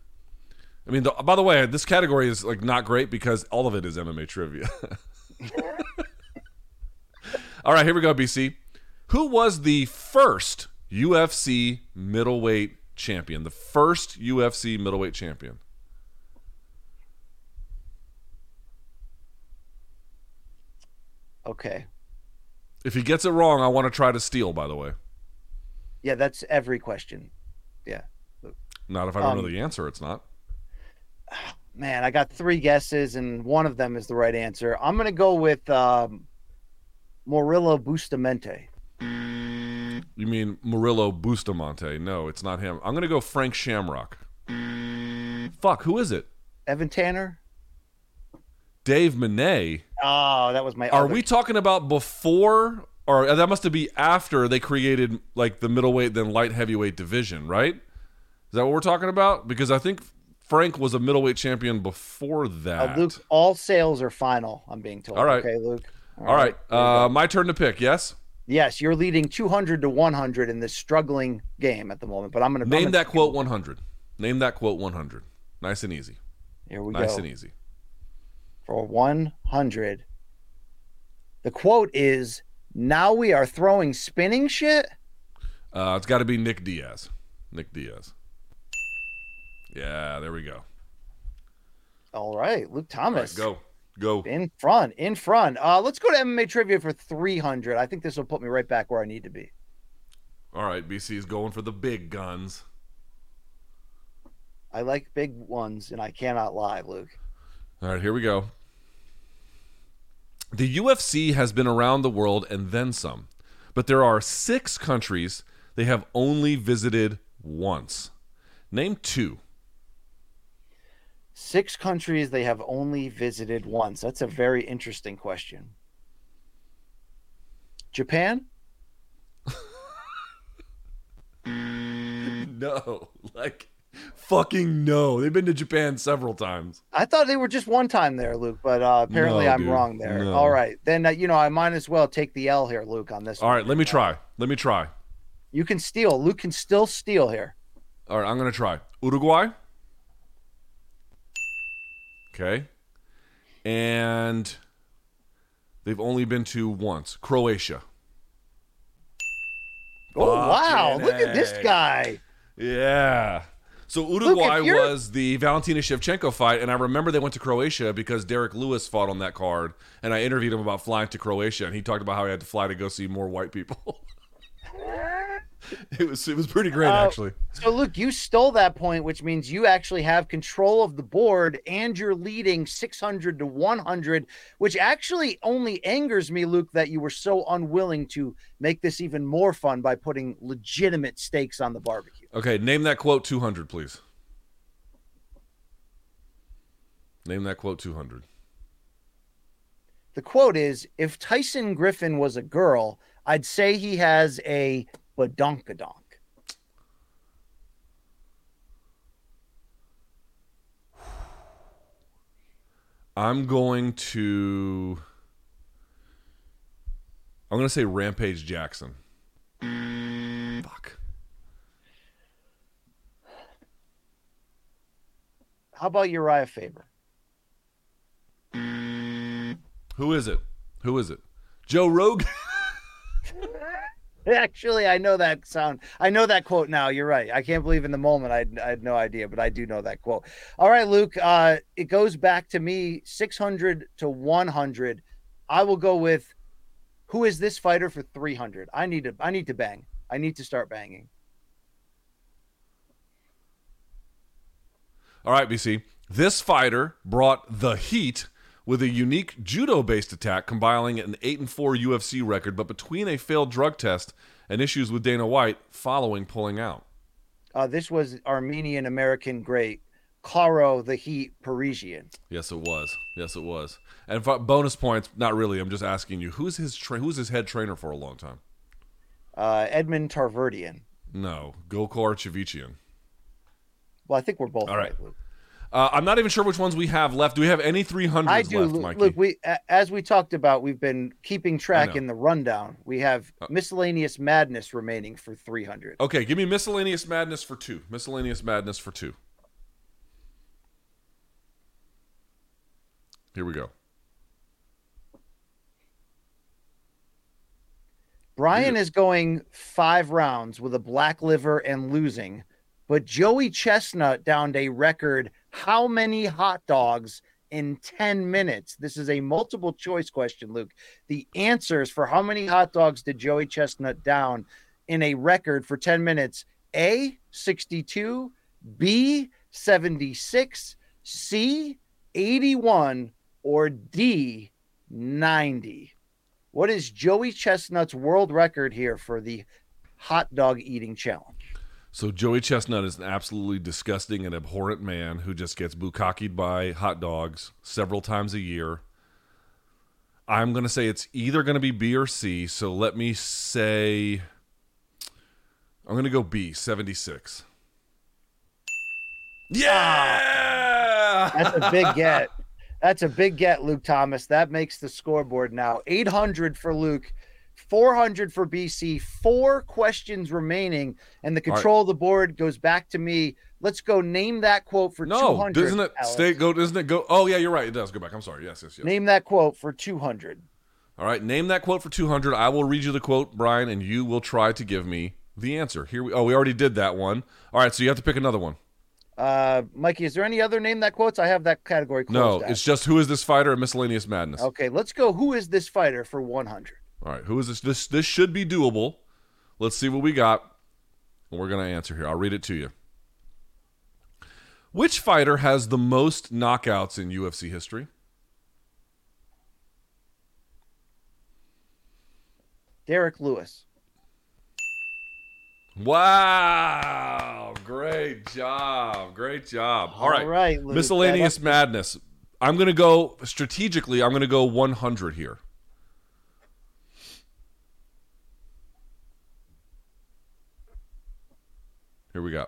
I mean, the, by the way, this category is like not great because all of it is MMA trivia. all right, here we go, BC. Who was the first UFC middleweight champion? The first UFC middleweight champion. Okay. If he gets it wrong, I want to try to steal. By the way, Yeah, that's every question. Yeah. not if I don't know Um, the answer. It's not. Man, I got three guesses, and one of them is the right answer. I'm going to go with um, Morillo Bustamante. You mean Murilo Bustamante? No, it's not him. I'm gonna go Frank Shamrock. Fuck, who is it? Evan Tanner? Dave Menne. Oh, that was my. Are other- we talking about before or that must have be after they created like the middleweight then light heavyweight division, right? Is that what we're talking about? Because I think Frank was a middleweight champion before Uh, that. Luke, all sales are final. I'm being told. All right. Okay, Luke. All right, uh, my turn to pick. Yes, Yes, you're leading 200 to 100 in this struggling game at the moment. But I'm going to name that quote 100. Name that quote 100. Nice and easy. Here we Nice go Nice and easy. for 100. The quote is, "Now we are throwing spinning shit." Uh, it's got to be Nick Diaz. Nick Diaz. Yeah, there we go. All right, Luke All right, Thomas. go, go. In front, in front. Uh, let's go to MMA trivia for 300. I think this will put me right back where I need to be. All right, BC is going for the big guns. I like big ones, and I cannot lie, Luke. All right, here we go. The UFC has been around the world and then some, but there are six countries they have only visited once. Name two. Six countries they have only visited once. That's a very interesting question. Japan? No, like fucking no. They've been to Japan several times. I thought they were just one time there, Luke, but uh, apparently No, I'm dude. wrong there. No. All right, then uh, you know I might as well take the L here, Luke, on this. All right, let me try. Let me try. You can steal. Luke can still steal here. All right, I'm going to try. Uruguay. Okay. And they've only been to once. Croatia. Oh wow! Look at this guy. Yeah. So Uruguay you're- was the Valentina Shevchenko fight, and I remember they went to Croatia because Derrick Lewis fought on that card, and I interviewed him about flying to Croatia, and he talked about how he had to fly to go see more white people. it was it was pretty great, Uh, actually. So Luke, you stole that point, which means you actually have control of the board, and you're leading 600 to 100, which actually only angers me, Luke, that you were so unwilling to make this even more fun by putting legitimate stakes on the barbecue. Okay, name that quote 200, please. Name that quote 200. The quote is If Tyson Griffin was a girl, I'd say he has a badonkadonk. I'm going to. I'm gonna say Rampage Jackson. Mm. Fuck. How about Urijah Faber? Mm. Who is it? Who is it? Joe Rogan. Actually, I know that sound. I know that quote now. You're right. I can't believe in the moment I, I had no idea, but I do know that quote. All right, Luke. Uh, it goes back to me 600 to 100. I will go with who is this fighter for 300. I need to. I need to bang. I need to start banging. All right, BC. This fighter brought the heat with a unique judo-based attack, combining an eight and four UFC record, but between a failed drug test and issues with Dana White following pulling out. Uh, this was Armenian American great Karo the Heat Parisyan. Yes, it was. Yes, it was. And for bonus points, not really. I'm just asking you, who's his tra- who's his head trainer for a long time? Uh, Edmond Tarverdyan. No, Gokor Chivichyan. Well, I think we're both All right. right, Luke. Uh, I'm not even sure which ones we have left. Do we have any 300s I do. left, Mikey? Luke, we as we talked about, we've been keeping track. Uh, in the rundown. We have miscellaneous madness remaining for 300. Okay, give me miscellaneous madness for two. Miscellaneous madness for two. Here we go. Brian is going five rounds with a black liver and losing, but Joey Chestnut downed a record how many hot dogs in 10 minutes? This is a multiple choice question, Luke. The answers for how many hot dogs did Joey Chestnut down in a record for 10 minutes? A, 62, B, 76, C, 81, or D, 90? What is Joey Chestnut's world record here for the hot dog eating challenge? So Joey Chestnut is an absolutely disgusting and abhorrent man who just gets bukkakied by hot dogs several times a year. I'm going to say it's either going to be B or C. So let me say I'm going to go B, 76. Yeah! That's a big get. That's a big get, Luke Thomas. That makes the scoreboard now 800 for Luke, 400 for BC, four questions remaining, and the right. control of the board goes back to me. Let's go name that quote for No, 200. doesn't it Alex. stay go doesn't it go Oh yeah, you're right. It does go back. I'm sorry. Yes, yes, yes. Name that quote for 200. All right, name that quote for 200. I will read you the quote, Brian, and you will try to give me the answer. Here we Oh, we already did that one. All right, so you have to pick another one. Uh, Mikey, is there any other name that quotes? I have that category No, out. it's just who is this fighter and miscellaneous madness. Okay, let's go. Who is this fighter for 100? All right, who is this? This this should be doable. Let's see what we got. And we're gonna answer here. I'll read it to you. Which fighter has the most knockouts in UFC history? Derrick Lewis. Wow! Great job! Great job! All right, All right, Luke, miscellaneous madness. I'm gonna go strategically. I'm gonna go 100 here. Here we go.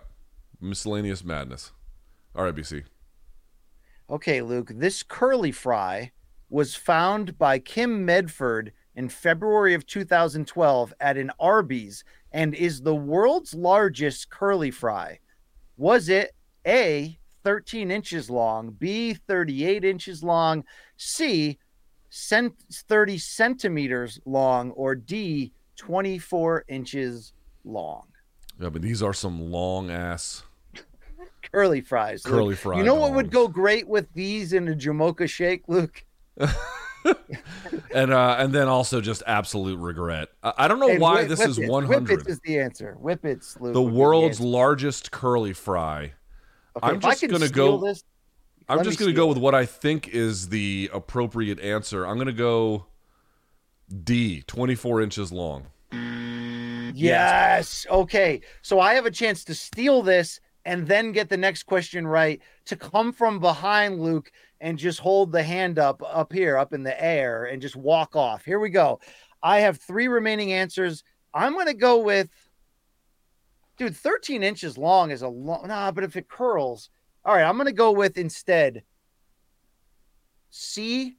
Miscellaneous madness. All right, BC. Okay, Luke, this curly fry was found by Kim Medford in February of 2012 at an Arby's and is the world's largest curly fry. Was it A, 13 inches long, B, 38 inches long, C, 30 centimeters long, or D, 24 inches long? Yeah, but these are some long ass. Curly fries. Luke. Curly fries. You know what would go great with these in a Jamocha shake, Luke? and uh, and then also just absolute regret. I, I don't know And why this is Whippets. 100. Whippets is the answer. Whippets, Luke. the world's answer. largest curly fry. Okay, I'm just gonna go- This, I'm just going to go steal with what I think is the appropriate answer. I'm going to go D, 24 inches long. Yes. Okay. So I have a chance to steal this and then get the next question right to come from behind Luke and just hold the hand up up here, up in the air, and just walk off. Here we go. I have three remaining answers. I'm going to go with, dude, 13 inches long is a long, nah, but if it curls, all right, I'm going to go with instead C,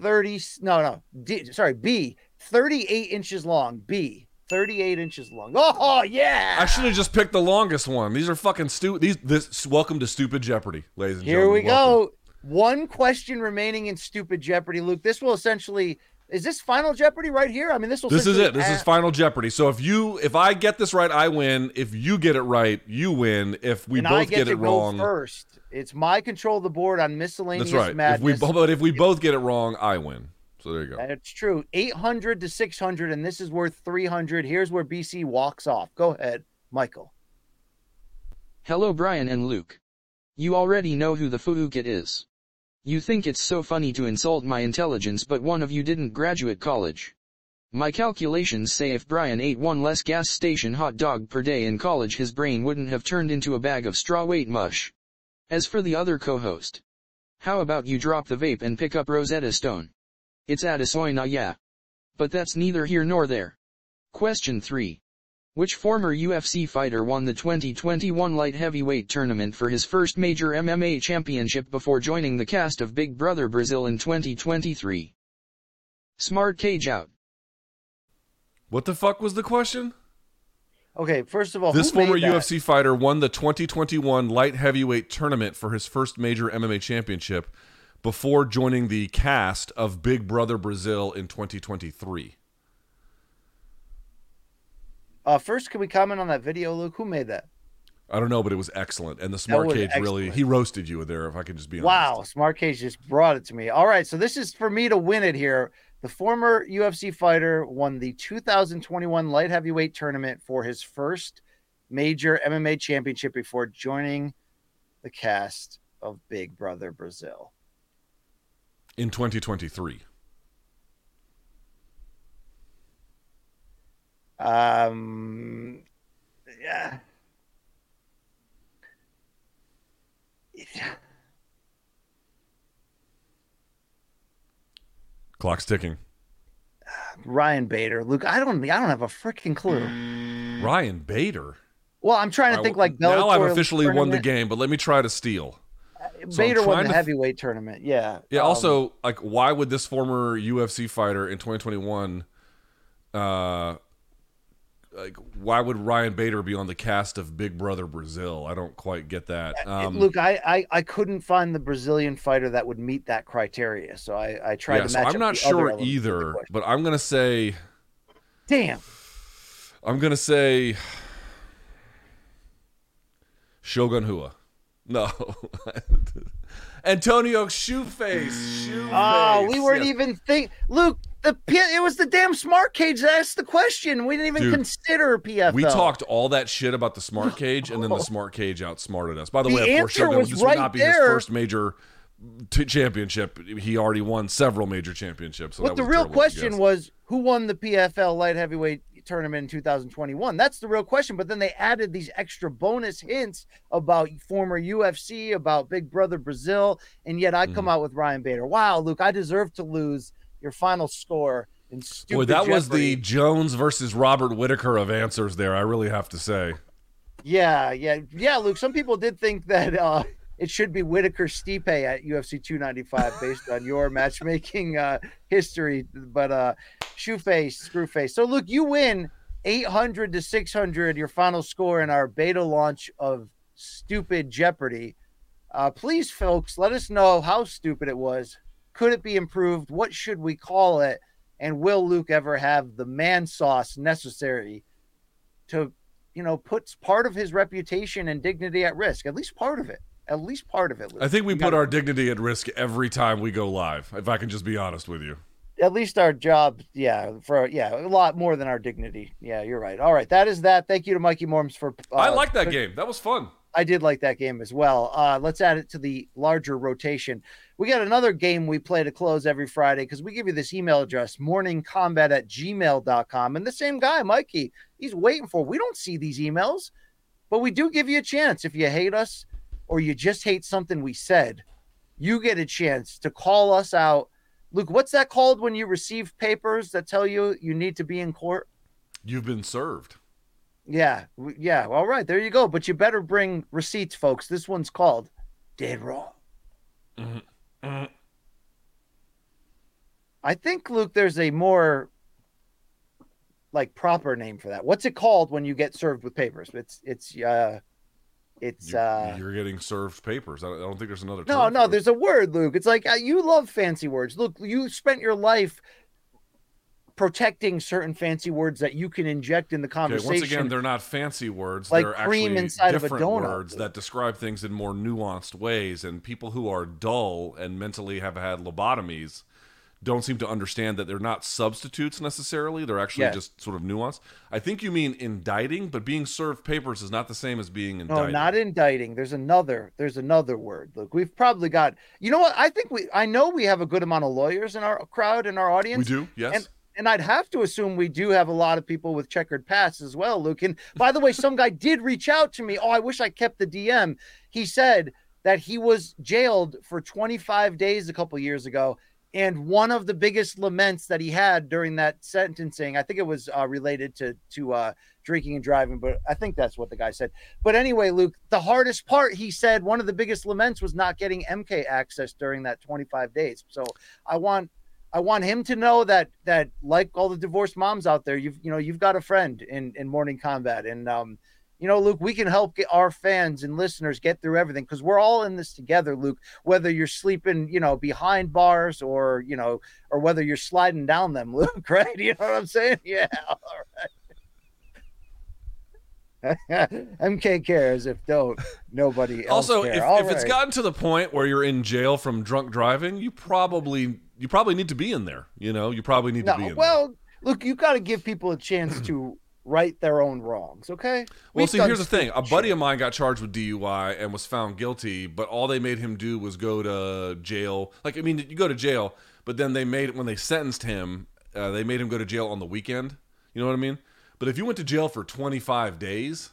30 no no D, sorry b 38 inches long b 38 inches long oh yeah I should have just picked the longest one. These are fucking stupid. These this welcome to stupid Jeopardy, ladies and here gentlemen. Here we Welcome. go one question remaining in stupid jeopardy luke this will essentially is this final jeopardy right here i mean this will This is it. This is Final Jeopardy. So if you if I get this right, I win. If you get it right, you win. If we and both I get, get, it wrong, first. It's my control of the board on miscellaneous that's right. If we madness. but if we both get it wrong, I win. So there you go. That's true. 800 to 600, and this is worth 300. Here's where BC walks off. Go ahead, Michael. Hello Brian and Luke. You already know who the Fuukit is. You think it's so funny to insult my intelligence but one of you didn't graduate college. My calculations say if Brian ate one less gas station hot dog per day in college his brain wouldn't have turned into a bag of straw weight mush. As for the other co-host. How about you drop the vape and pick up Rosetta Stone? It's Adesoina yeah. But that's neither here nor there. Question 3. Which former UFC fighter won the 2021 light heavyweight tournament for his first major MMA championship before joining the cast of Big Brother Brazil in 2023? Smart Cage out. What the fuck was the question? Okay, first of all, This who made former that? UFC fighter won the 2021 light heavyweight tournament for his first major MMA championship before joining the cast of Big Brother Brazil in 2023. Uh, first, can we comment on that video, Luke? Who made that? I don't know, but it was excellent. And the smart cage really he roasted you there, if I can just be Wow, honest. Wow, smart Cage just brought it to me. All right, so this is for me to win it here. The former UFC fighter won the 2021 light heavyweight tournament for his first major MMA championship before joining the cast of Big Brother Brazil. In 2023. Um, yeah. Yeah. Clock's ticking. Ryan Bader, Luke. I don't. I don't have a freaking clue. Ryan Bader. Well, I'm trying to think like now I've Bellator officially won the game, but let me try to steal. So Bader won the to- heavyweight tournament. Yeah. Yeah. Um, also, like, why would this former UFC fighter in 2021, uh, like, why would Ryan Bader be on the cast of Big Brother Brazil? I don't quite get that. Um, Luke, I, I I couldn't find the Brazilian fighter that would meet that criteria, so I I tried yeah, to so. I'm not sure elements of the either, but I'm gonna say, Damn. I'm gonna say, Shogun Rua. No, Antonio Shoeface. Shoeface. Oh, we weren't yes. even think. Luke, the P- it was the damn smart cage that asked the question. We didn't even Dude, consider PFL. We talked all that shit about the smart cage, and then the smart cage outsmarted us. By the, The way, of course, answer Shogun, was this right would not be there. his first major t- championship. He already won several major championships. So But the real question was who won the PFL light heavyweight tournament in 2021? That's the real question. But then they added these extra bonus hints about former UFC, about Big Brother Brazil, and yet I come Mm-hmm. out with Ryan Bader. Wow, Luke, I deserve to lose your final score in stupid. Boy, that was the Jones versus Robert Whitaker of answers. There, I really have to say. Yeah, yeah, yeah, Luke. Some people did think that uh, it should be Whitaker Stipe at UFC 295 based on your matchmaking uh, history, but uh, shoeface, screwface. So, Luke, you win 800 to 600, your final score in our beta launch of Stupid Jeopardy. Uh, please, folks, let us know how stupid it was. Could it be improved? What should we call it? And will Luke ever have the man sauce necessary to you know, puts part of his reputation and dignity at risk. At least part of it. At least part of it. Luke. I think we You put gotta- our dignity at risk every time we go live. If I can just be honest with you. At least our job. Yeah, for yeah, a lot more than our dignity. Yeah, you're right. All right, that is that. Thank you to Mikey Morms for. Uh, I like that game. That was fun. I did like that game as well. Uh, let's add it to the larger rotation. We got another game we play to close every Friday because we give you this email address, morningkombat at gmail.com. And the same guy, Mikey, he's waiting for. We don't see these emails, but we do give you a chance. If you hate us or you just hate something we said, you get a chance to call us out. Luke, what's that called when you receive papers that tell you you need to be in court? You've been served. Yeah, yeah. All right, there you go. But you better bring receipts, folks. This one's called Dead Wrong. I think Luke, there's a more like proper name for that. What's it called when you get served with papers? It's it's uh it's You- uh You're getting served papers. I don't, think there's another. no term no it. there's a word luke it's like uh, you love fancy words look you spent your life protecting certain fancy words that you can inject in the Okay, conversation once again, they're not fancy words. Like they're cream actually inside of a different donut. words that describe things in more nuanced ways. And people who are dull and mentally have had lobotomies don't seem to understand that they're not substitutes necessarily. They're actually Yes. just sort of nuanced. I think you mean indicting, but being served papers is not the same as being indicted. no not indicting there's another there's another word look we've probably got you know what i think we i know we have a good amount of lawyers in our crowd in our audience. we do, yes. and and I'd have to assume we do have a lot of people with checkered pasts as well, Luke. And by the way, some guy did reach out to me. Oh, I wish I kept the DM. He said that he was jailed for 25 days a couple years ago. And one of the biggest laments that he had during that sentencing, I think it was uh, related to to uh, drinking and driving, but I think that's what the guy said. But anyway, Luke, the hardest part, he said, one of the biggest laments was not getting MK access during that 25 days. So I want I want him to know that that like all the divorced moms out there, you've you know you've got a friend in in Morning Kombat, and um, you know, Luke, we can help get our fans and listeners get through everything because we're all in this together, Luke. Whether you're sleeping, you know, behind bars or you know, or whether you're sliding down them, Luke, right? You know what I'm saying? Yeah, all right. MK cares. If don't, nobody else also, care. if, All if it's gotten to the point where you're in jail from drunk driving, you probably you probably need to be in there. You know, you probably need to be in no, there. well, look, you got to give people a chance to right their own wrongs. Okay. Well, We've see, here's the thing. A buddy of mine got charged with DUI and was found guilty, but all they made him do was go to jail. Like, I mean, you go to jail, but then they made when they sentenced him, uh, they made him go to jail on the weekend. You know what I mean? But if you went to jail for 25 days,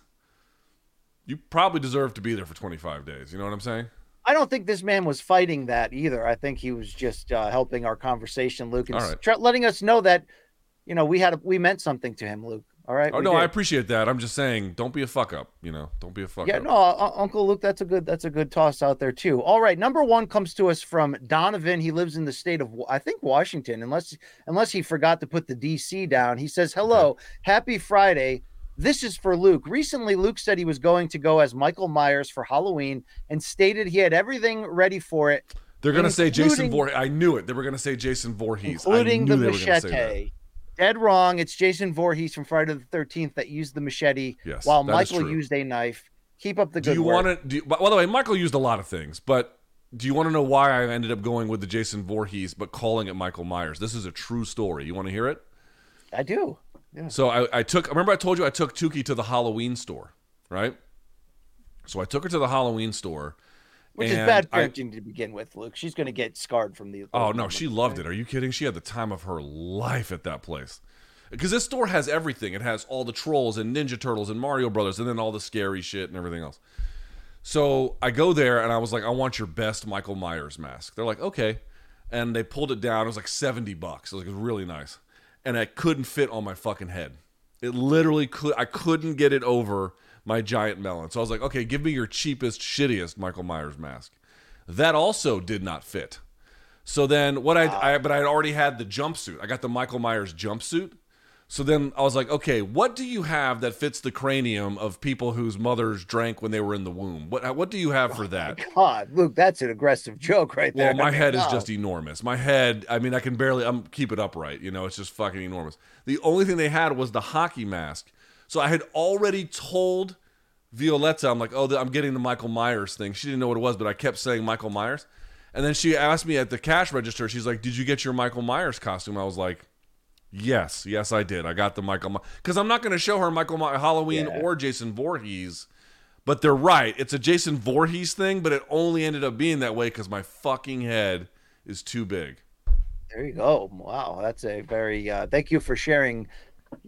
you probably deserve to be there for 25 days. You know what I'm saying? I don't think this man was fighting that either. I think he was just uh, helping our conversation, Luke, and right. letting us know that, you know, we had a, we meant something to him, Luke. All right. Oh no, I appreciate that. I'm just saying, don't be a fuck up. You know, don't be a fuck up. Yeah, up. no, uh, Uncle Luke, that's a good that's a good toss out there too. All right, number one comes to us from Donovan. He lives in the state of I think Washington, unless unless he forgot to put the DC down. He says, "Hello, happy Friday. This is for Luke. Recently, Luke said he was going to go as Michael Myers for Halloween and stated he had everything ready for it, They're gonna say Jason Voorhees. I knew it. They were gonna say Jason Voorhees. I including knew the they were gonna say that. machete." Dead wrong. It's Jason Voorhees from Friday the Thirteenth that used the machete, Yes, while Michael used a knife. Keep up the good. Do you want to? By the way, Michael used a lot of things, but do you want to know why I ended up going with the Jason Voorhees, but calling it Michael Myers? This is a true story. You want to hear it? I do. So I, I took. Remember, I told you I took Tukey to the Halloween store, right? So I took her to the Halloween store, Which is and bad I- parenting to begin with, Luke. She's going to get scarred from the. Oh no, she loved it. Are you kidding? She had the time of her life at that place. Because this store has everything. It has all the trolls and Ninja Turtles and Mario Brothers and then all the scary shit and everything else. So I go there and I was like, I want your best Michael Myers mask. They're like, okay. And they pulled it down. It was like 70 bucks. It was, like, it was really nice. And I couldn't fit on my fucking head. It literally could I couldn't get it over my giant melon. So I was like, okay, give me your cheapest, shittiest Michael Myers mask. That also did not fit. So then what I, I but I had already had the jumpsuit. I got the Michael Myers jumpsuit. So then I was like, okay, what do you have that fits the cranium of people whose mothers drank when they were in the womb? What what do you have for oh that? God, Luke, that's an aggressive joke right there. Well, my head is just enormous. My head, I mean, I can barely I'm keep it upright, you know, it's just fucking enormous. The only thing they had was the hockey mask. So I had already told Violetta, I'm like, oh, I'm getting the Michael Myers thing. She didn't know what it was, but I kept saying Michael Myers. And then she asked me at the cash register, she's like, did you get your Michael Myers costume? I was like, yes, yes, I did. I got the Michael Myers. Because I'm not going to show her Michael My- Halloween Yeah. or Jason Voorhees. But they're right. It's a Jason Voorhees thing, but it only ended up being that way because my fucking head is too big. There you go. Wow, that's a very. Uh, thank you for sharing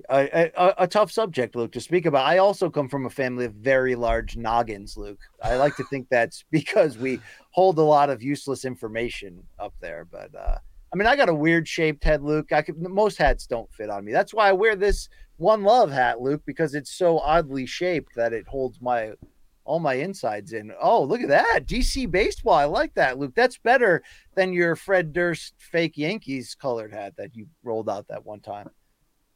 a, a, a tough subject, Luke, to speak about. I also come from a family of very large noggins, Luke. I like to think that's because we hold a lot of useless information up there. But uh, I mean, I got a weird shaped head, Luke. I could most hats don't fit on me. That's why I wear this One Love hat, Luke, because it's so oddly shaped that it holds my all my insides in. Oh, look at that. DC baseball. I like that, Luke. That's better than your Fred Durst fake Yankees colored hat that you rolled out that one time.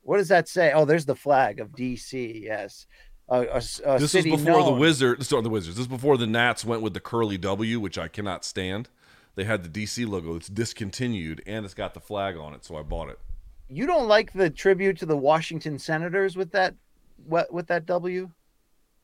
What does that say? Oh, there's the flag of DC. Yes. A, a, a this was before the known- Wizards. Sorry, the Wizards. This is before the Nats went with the curly W, which I cannot stand. They had the DC logo. It's discontinued, and it's got the flag on it, so I bought it. You don't like the tribute to the Washington Senators with that what with that W?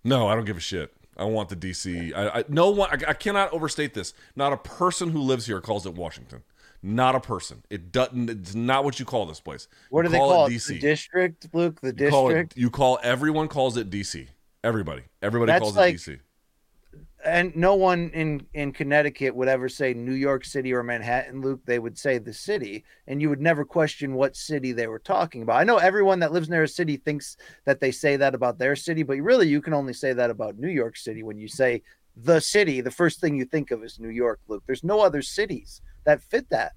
No, I don't give a shit. I want the DC. I, I no one. I, I cannot overstate this. Not a person who lives here calls it Washington. Not a person. It doesn't. It's not what you call this place. What You do they call it? DC. The district, Luke. The You call it- district. you call everyone calls it DC. Everybody. Everybody That's calls like- it DC. and no one in in Connecticut would ever say New York City or Manhattan, Luke. They would say the city, and you would never question what city they were talking about. I know everyone that lives near a city thinks that they say that about their city, but really, you can only say that about New York City when you say the city. The first thing you think of is New York, Luke. There's no other cities that fit that.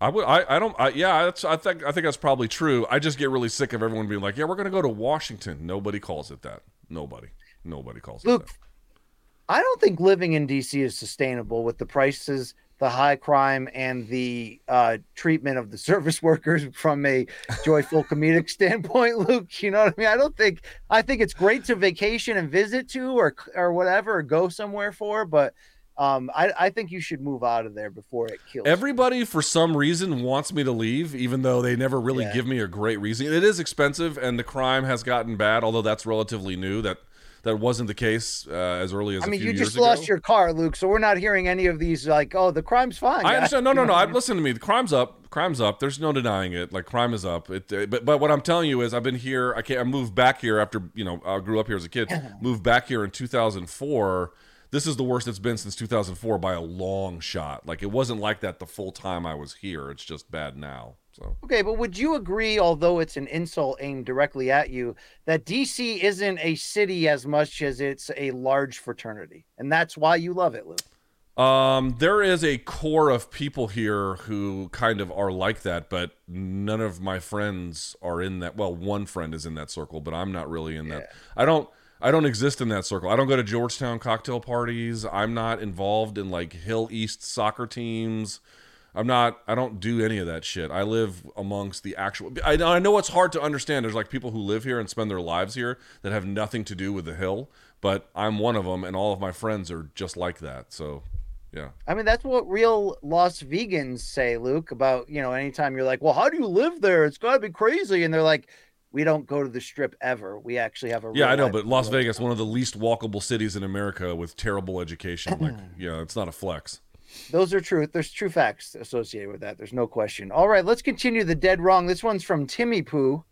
I would. I. I don't. I, yeah. That's. I think. I think that's probably true. I just get really sick of everyone being like, "Yeah, we're going to go to Washington." Nobody calls it that. Nobody. Nobody calls it that. Luke, that. I don't think living in DC is sustainable with the prices, the high crime, and the uh, treatment of the service workers from a joyful comedic standpoint. Luke, you know what I mean? I don't think. I think it's great to vacation and visit to, or or whatever, or go somewhere for. But um, I, I think you should move out of there before it kills. you. Everybody, for some reason, wants me to leave, even though they never really Yeah. give me a great reason. It is expensive, and the crime has gotten bad. Although that's relatively new. That that wasn't the case uh, as early as I mean, you just lost ago. your car, Luke. So we're not hearing any of these like, oh, the crime's fine. I understand. No, no, no. I, listen to me. The crime's up. Crime's up. There's no denying it. Like crime is up. It. uh, But but what I'm telling you is, I've been here. I can't. I moved back here after you know I grew up here as a kid. moved back here in 2004. This is the worst it's been since 2004 by a long shot. Like it wasn't like that the full time I was here. It's just bad now. So Okay, but would you agree, although it's an insult aimed directly at you, that DC isn't a city as much as it's a large fraternity? And that's why you love it, Luke. Um, there is a core of people here who kind of are like that, but none of my friends are in that. Well, one friend is in that circle, but I'm not really in that. I don't. I don't exist in that circle. I don't go to Georgetown cocktail parties. I'm not involved in like Hill East soccer teams. I'm not. I don't do any of that shit. I live amongst the actual. I, I know it's hard to understand. There's like people who live here and spend their lives here that have nothing to do with the hill, but I'm one of them, and all of my friends are just like that. So, yeah. I mean, that's what real Las Vegans say, Luke, about, you know, anytime you're like, well, how do you live there? It's got to be crazy. And they're like, we don't go to the strip ever. We actually have a Yeah, I know, but Las. Vegas, one of the least walkable cities in America with terrible education. Like, yeah, it's not a flex. Those are true. There's true facts associated with that. There's no question. All right, let's continue the dead wrong. This one's from Timmy Poo.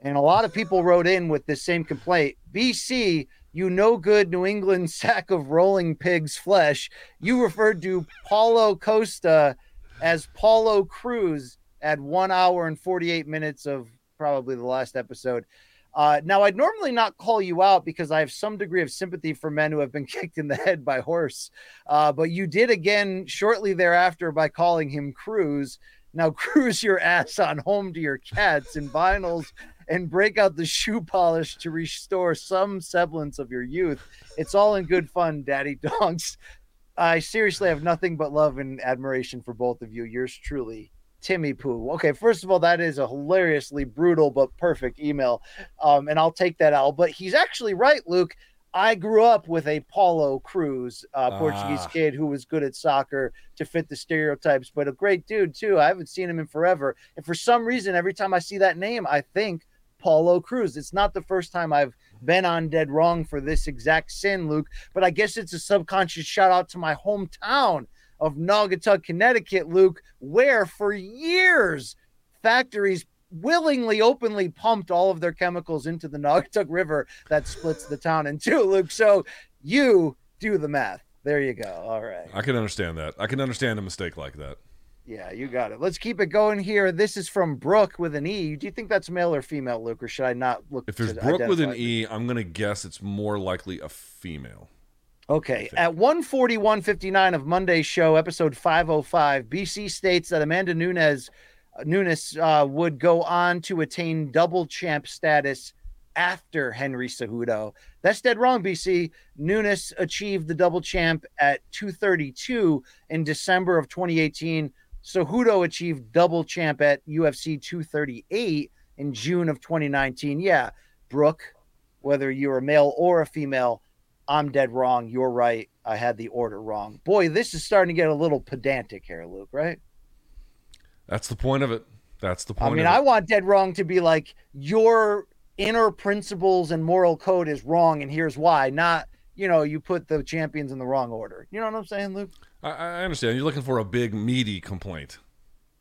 And a lot of people wrote in with this same complaint. BC, you no good New England sack of rolling pig's flesh. You referred to Paulo Costa as Paulo Cruz at one hour and 48 minutes of probably the last episode. Uh, now, I'd normally not call you out because I have some degree of sympathy for men who have been kicked in the head by horse. Uh, but you did again shortly thereafter by calling him Cruz. Now, cruise your ass on home to your cats and vinyls and break out the shoe polish to restore some semblance of your youth. It's all in good fun, daddy dogs. I seriously have nothing but love and admiration for both of you. Yours truly, Timmy Poo. Okay, first of all, that is a hilariously brutal but perfect email. Um, and I'll take that out. But he's actually right, Luke. I grew up with a Paulo Cruz, uh, Portuguese Ah. kid who was good at soccer to fit the stereotypes, but a great dude too. I haven't seen him in forever. And for some reason, every time I see that name, I think Paulo Cruz. It's not the first time I've been on dead wrong for this exact sin, Luke, but I guess it's a subconscious shout out to my hometown of Naugatuck, Connecticut, Luke, where for years factories willingly, openly pumped all of their chemicals into the Naugatuck River that splits the town in two, Luke. So you do the math. There you go. All right. I can understand that. I can understand a mistake like that. Yeah, you got it. Let's keep it going here. This is from Brooke with an E. Do you think that's male or female, Luke, or should I not look? If there's Brooke with an? E, I'm going to guess it's more likely a female. Okay. At 141.59 of Monday's show, episode 505, BC states that Amanda Nunes, Nunes uh, would go on to attain double champ status after Henry Cejudo. That's dead wrong, BC. Nunes achieved the double champ at 232 in December of 2018. Cejudo achieved double champ at UFC 238 in June of 2019. Yeah, Brooke, whether you're a male or a female, I'm dead wrong. You're right. I had the order wrong. Boy, this is starting to get a little pedantic here, Luke, right? That's the point of it. That's the point. I mean, I want dead wrong to be like your inner principles and moral code is wrong, and here's why. Not, you know, you put the champions in the wrong order. You know what I'm saying, Luke? I, I understand. You're looking for a big meaty complaint.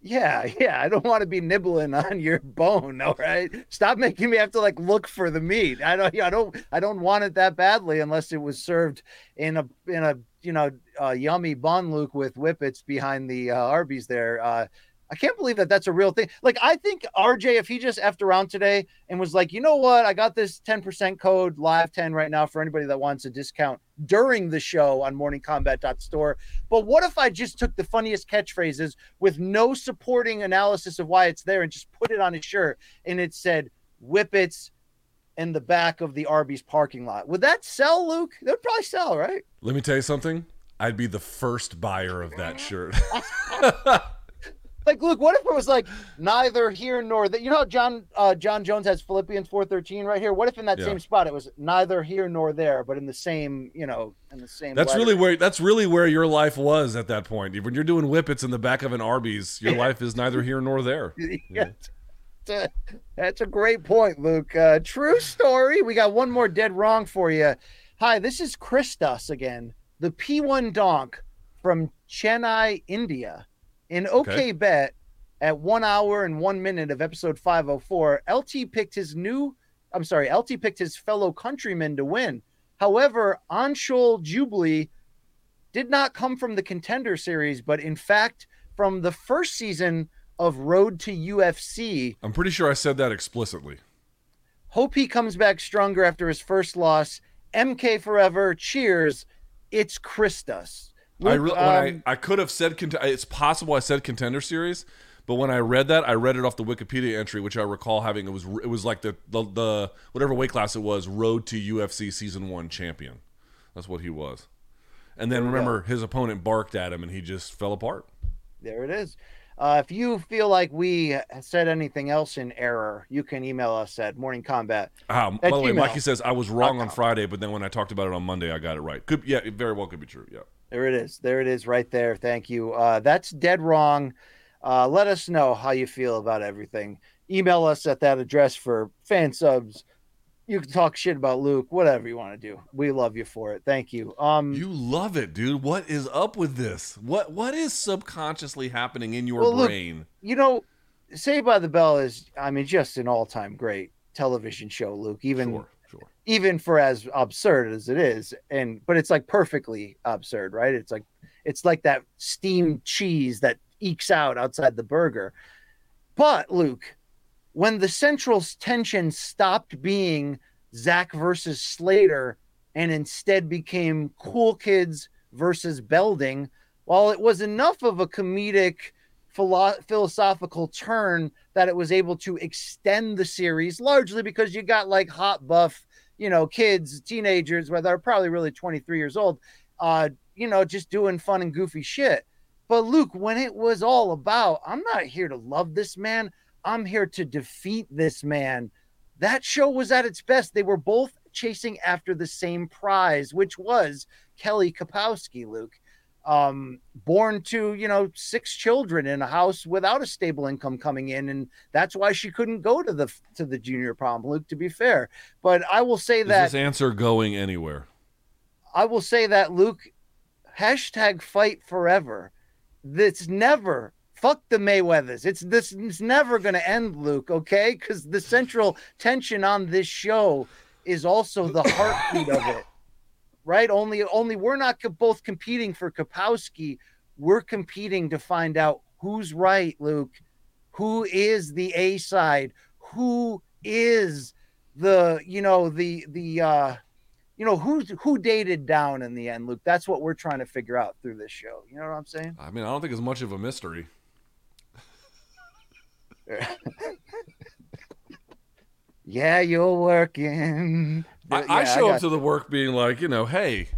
Yeah, yeah. I don't want to be nibbling on your bone. All right, stop making me have to like look for the meat. I don't. I don't. I don't want it that badly unless it was served in a in a you know uh, yummy bun, Luke, with whippets behind the uh, Arby's there. Uh, I can't believe that that's a real thing. Like, I think RJ, if he just effed around today and was like, you know what, I got this 10% code live 10 right now for anybody that wants a discount during the show on morningkombat.store. But what if I just took the funniest catchphrases with no supporting analysis of why it's there and just put it on a shirt and it said whippets in the back of the Arby's parking lot? Would that sell, Luke? That would probably sell, right? Let me tell you something. I'd be the first buyer of that shirt. Like, Luke, what if it was like neither here nor there? You know, how Jon uh, Jon Jones has Philippians four thirteen right here. What if in that Yeah. same spot it was neither here nor there, but in the same, you know, in the same. That's letter? really where that's really where your life was at that point. When you're doing whippets in the back of an Arby's, your life is neither here nor there. Yeah. That's a, that's a great point, Luke. Uh, true story. We got one more dead wrong for you. Hi, this is Christos again, the P1 Donk from Chennai, India. In OK Okay. Bet, at one hour and one minute of episode 504, LT picked his new, I'm sorry, LT picked his fellow countrymen to win. However, Anshul Jubli did not come from the contender series, but in fact from the first season of Road to UFC. I'm pretty sure I said that explicitly. Hope he comes back stronger after his first loss. MK forever. Cheers. It's Christos. I, re- when um, I I could have said cont- it's possible I said contender series, but when I read that, I read it off the Wikipedia entry, which I recall having. It was it was like the the, the whatever weight class it was, Road to UFC Season One champion. That's what he was. And then remember, his opponent barked at him, and he just fell apart. there it is. Uh, if you feel like we said anything else in error, you can email us at Morning Kombat. Ah, by the way, Mikey says I was wrong on. Friday, but then when I talked about it on Monday, I got it right. Could yeah, it very well could be true. Yeah. There it is. There it is right there. Thank you. Uh, that's dead wrong. Uh, let us know how you feel about everything. Email us at that address for fan subs. You can talk shit about Luke, whatever you want to do. We love you for it. Thank you. Um, You love it, dude. What is up with this? What what is subconsciously happening in your Well, brain? you know, Saved by the Bell is, I mean, just an all-time great television show, Luke. Even sure. Even for as absurd as it is, and but it's like perfectly absurd, right? It's like it's like that steamed cheese that ekes out outside the burger. But Luke, when the central tension stopped being Zach versus Slater and instead became Cool Kids versus Belding, while it was enough of a comedic philo- philosophical turn that it was able to extend the series largely because you got like hot buff you know kids teenagers where they're probably really 23 years old uh you know just doing fun and goofy shit. But luke when it was all about i'm not here to love this man. I'm here to defeat this man that show was at its best. They were both chasing after the same prize which was kelly kapowski luke um born to you know six children in a house without a stable income coming in and that's why she couldn't go to the to the junior prom luke to be fair but i will say Is that this answer going anywhere? I will say that Luke, hashtag fight forever. That's never fuck the Mayweathers. It's this it's never gonna end, Luke, okay? Because the central tension on this show is also the heartbeat of it. Right? Only only we're not both competing for Kapowski. We're competing to find out who's right, Luke. Who is the A side? Who is the you know the the uh you know who's who dated down in the end luke that's what we're trying to figure out through this show you know what i'm saying I mean, I don't think it's much of a mystery. Yeah, you're working. I, Yeah, I show got- up to the work being like, you know, hey,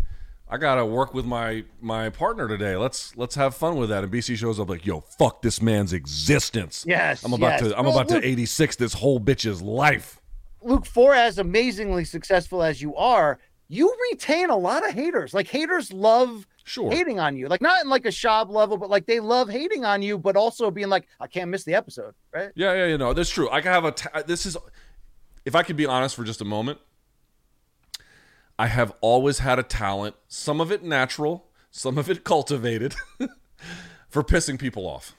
I gotta work with my my partner today. Let's let's have fun with that. And BC shows up like, yo, fuck this man's existence. Yes, I'm about yes. to I'm Well, about look- to 86 this whole bitch's life. Luke, for as amazingly successful as you are, you retain a lot of haters. Like haters love Sure. hating on you. Like not in like a shop level, but like they love hating on you, but also being like, I can't miss the episode, right? Yeah, yeah, you know, that's true. I can have a. T- this is, if I could be honest for just a moment, I have always had a talent. Some of it natural, some of it cultivated, for pissing people off.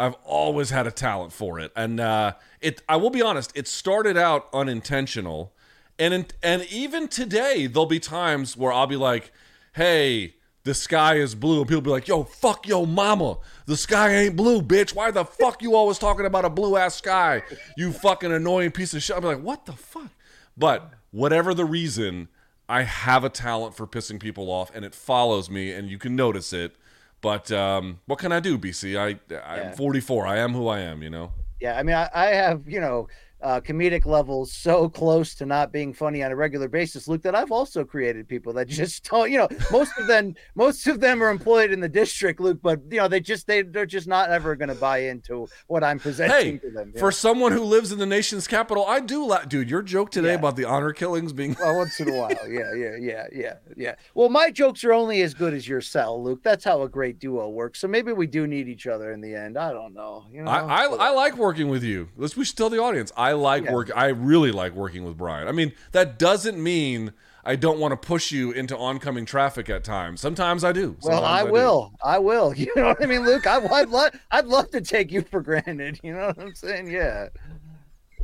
I've always had a talent for it, and uh, it. I will be honest. It started out unintentional, and in, and even today there'll be times where I'll be like, "Hey." The sky is blue, and people be like, "Yo, fuck yo, mama. The sky ain't blue, bitch. Why the fuck you always talking about a blue ass sky? You fucking annoying piece of shit." I'll be like, "What the fuck?" But whatever the reason, I have a talent for pissing people off, and it follows me, and you can notice it. But um, what can I do, BC? I I'm Yeah. 44. I am who I am. You know. Yeah, I mean, I, I have you know uh, comedic levels so close to not being funny on a regular basis, Luke, that I've also created people that just don't. You know, most of them, most of them are employed in the district, Luke, but you know, they just they they're just not ever going to buy into what I'm presenting Hey, to them. for someone who lives in the nation's capital, I do like, dude. Your joke today Yeah. about the honor killings being well, once in a while, yeah, yeah, yeah, yeah, yeah. Well, my jokes are only as good as your cell, Luke. That's how a great duo works. So maybe we do need each other in the end. I don't know. You know, I, I, I like working with you. Let's we should tell the audience. I like Yeah. work. I really like working with Brian. I mean, that doesn't mean I don't want to push you into oncoming traffic at times. Sometimes I do. Well, Sometimes I do. will. I will. You know what I mean, Luke? I, I'd love. I'd love to take you for granted. You know what I'm saying? Yeah.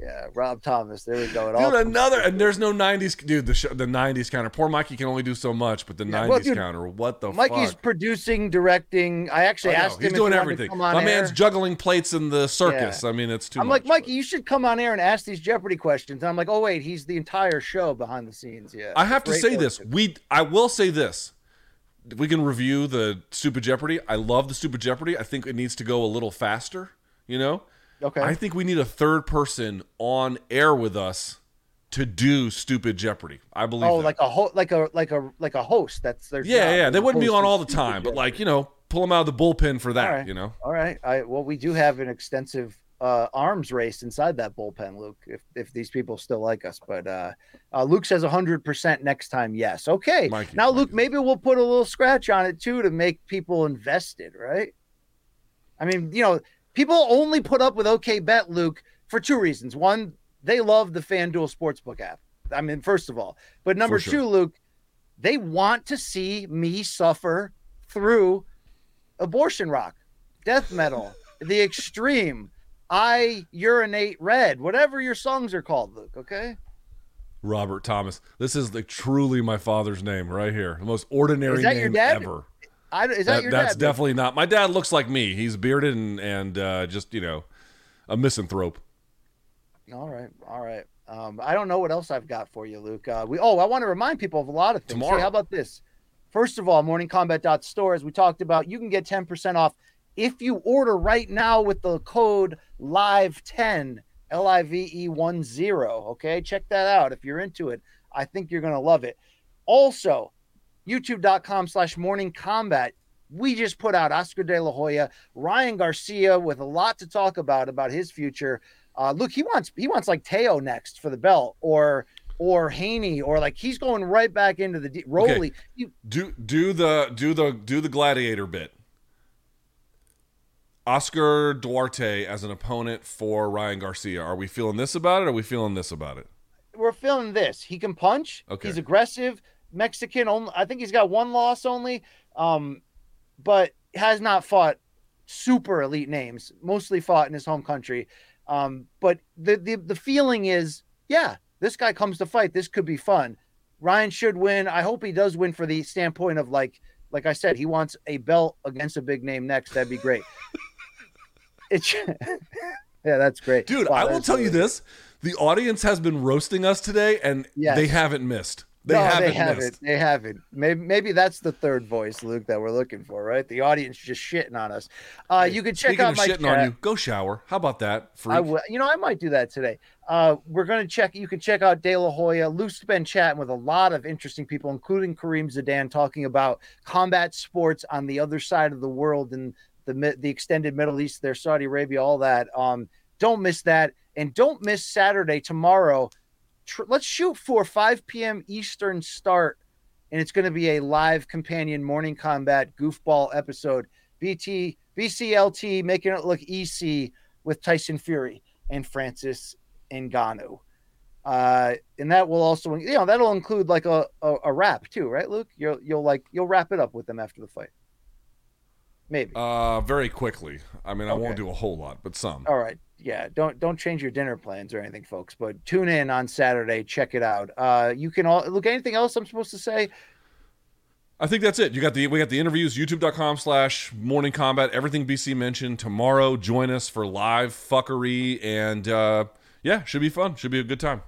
Yeah. Rob Thomas. There we go. It Dude, another and there's no '90s, dude. The the '90s counter. Poor Mikey can only do so much, but the Yeah, '90s well, dude, counter. What the Mikey's fuck? producing, directing. I actually I asked him. He's doing he wanted to everything. My man's juggling plates in the circus. Yeah. I mean, it's too I'm much. like, Mikey, you should come on air and ask these Jeopardy questions. And I'm like, oh wait, he's the entire show behind the scenes. Yeah. I have to say this. We I will say this. We can review the Stupid Jeopardy. I love the Stupid Jeopardy. I think it needs to go a little faster, you know? Okay. I think we need a third person on air with us to do Stupid Jeopardy. I believe oh, that. like a ho- like a like a like a host. That's their Yeah, job, yeah. They wouldn't be on all the time, but like, you know, pull them out of the bullpen for that, right. you know? All right. I well, we do have an extensive uh, arms race inside that bullpen, Luke. If if these people still like us, but uh, uh, Luke says hundred percent next time. Yes. Okay. Mikey, now, Luke, maybe we'll put a little scratch on it too to make people invested, right? I mean, you know, people only put up with OK Bet, Luke, for two reasons. One, they love the FanDuel Sportsbook app. I mean, first of all, but number sure. two, Luke, they want to see me suffer through abortion rock, death metal, the extreme. I urinate red, whatever your songs are called, Luke. Okay. Robert Thomas. This is like truly my father's name right here. The most ordinary Is that your name ever. I, is that, That- your that's dad? Definitely not. My dad looks like me. He's bearded and and uh, just you know, a misanthrope. All right, all right. Um, I don't know what else I've got for you, Luke. Uh, we oh, I want to remind people of a lot of things. Hey, Tomorrow. how about this? First of all, morningkombat.store, as we talked about, you can get 10% off if you order right now with the code LIVE10, L I V E 1 0. Okay, check that out if you're into it. I think you're going to love it. Also, youtube.com slash morning kombat. We just put out Oscar De La Hoya, Ryan Garcia with a lot to talk about about his future. Uh, look, he wants he wants like Teo next for the belt, or or Haney, or like he's going right back into the de- Rolly. You- Do do the do the do the gladiator bit. Oscar Duarte as an opponent for Ryan Garcia. Are we feeling this about it? Or are we feeling this about it? we're feeling this. He can punch. Okay. He's aggressive. Mexican. Only, I think he's got one loss only, um, but has not fought super elite names. Mostly fought in his home country. Um, but the, the the feeling is, yeah, this guy comes to fight. This could be fun. Ryan should win. I hope he does win for the standpoint of like, like I said, he wants a belt against a big name next. That'd be great. it's yeah, that's great, Dude, Wow, I will tell you this. The audience has been roasting us today and Yes. they haven't missed. They no, haven't they haven't. missed. They haven't. Maybe maybe that's the third voice, Luke, that we're looking for, right? The audience just shitting on us. Uh, you can check Speaking out of my shitting chat. on you, go shower. How about that? Freak? I will. You know, I might do that today. Uh, we're gonna check. You can check out De La Hoya. Luke's been chatting with a lot of interesting people, including Karim Zidan, talking about combat sports on the other side of the world and the the extended Middle East, there, Saudi Arabia, all that. Um, don't miss that, and don't miss Saturday tomorrow. Tr- let's shoot for 5 p.m. Eastern start, and it's going to be a live companion morning kombat goofball episode. BT BCLT making it look EC with Tyson Fury and Francis Ngannou. Uh, and that will also, you know, that'll include like a, a, a wrap too, right, Luke? You'll you'll like you'll wrap it up with them after the fight. Maybe. uh, very quickly. I mean, I won't do a whole lot, but some. All right. Yeah. Don't don't change your dinner plans or anything, folks. But tune in on Saturday. Check it out. Uh, you can all look. Anything else I'm supposed to say? I think that's it. You got the we got the interviews, youtube.com slash morning kombat, everything BC mentioned. Tomorrow, join us for live fuckery and uh yeah, should be fun. Should be a good time.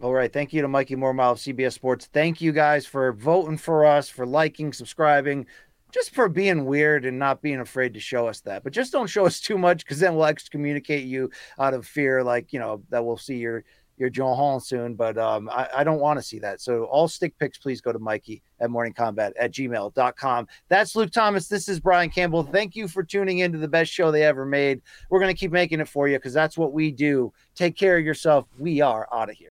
All right. Thank you to Mikey Mormile of CBS Sports. Thank you guys for voting for us, for liking, subscribing, just for being weird and not being afraid to show us that. But just don't show us too much because then we'll excommunicate you out of fear, like, you know, that we'll see your your John Hall soon. But um, I, I don't want to see that. So all stick picks, please go to Mikey at morningkombat at gmail.com. That's Luke Thomas. This is Brian Campbell. Thank you for tuning in to the best show they ever made. We're to keep making it for you because that's what we do. Take care of yourself. We are out of here.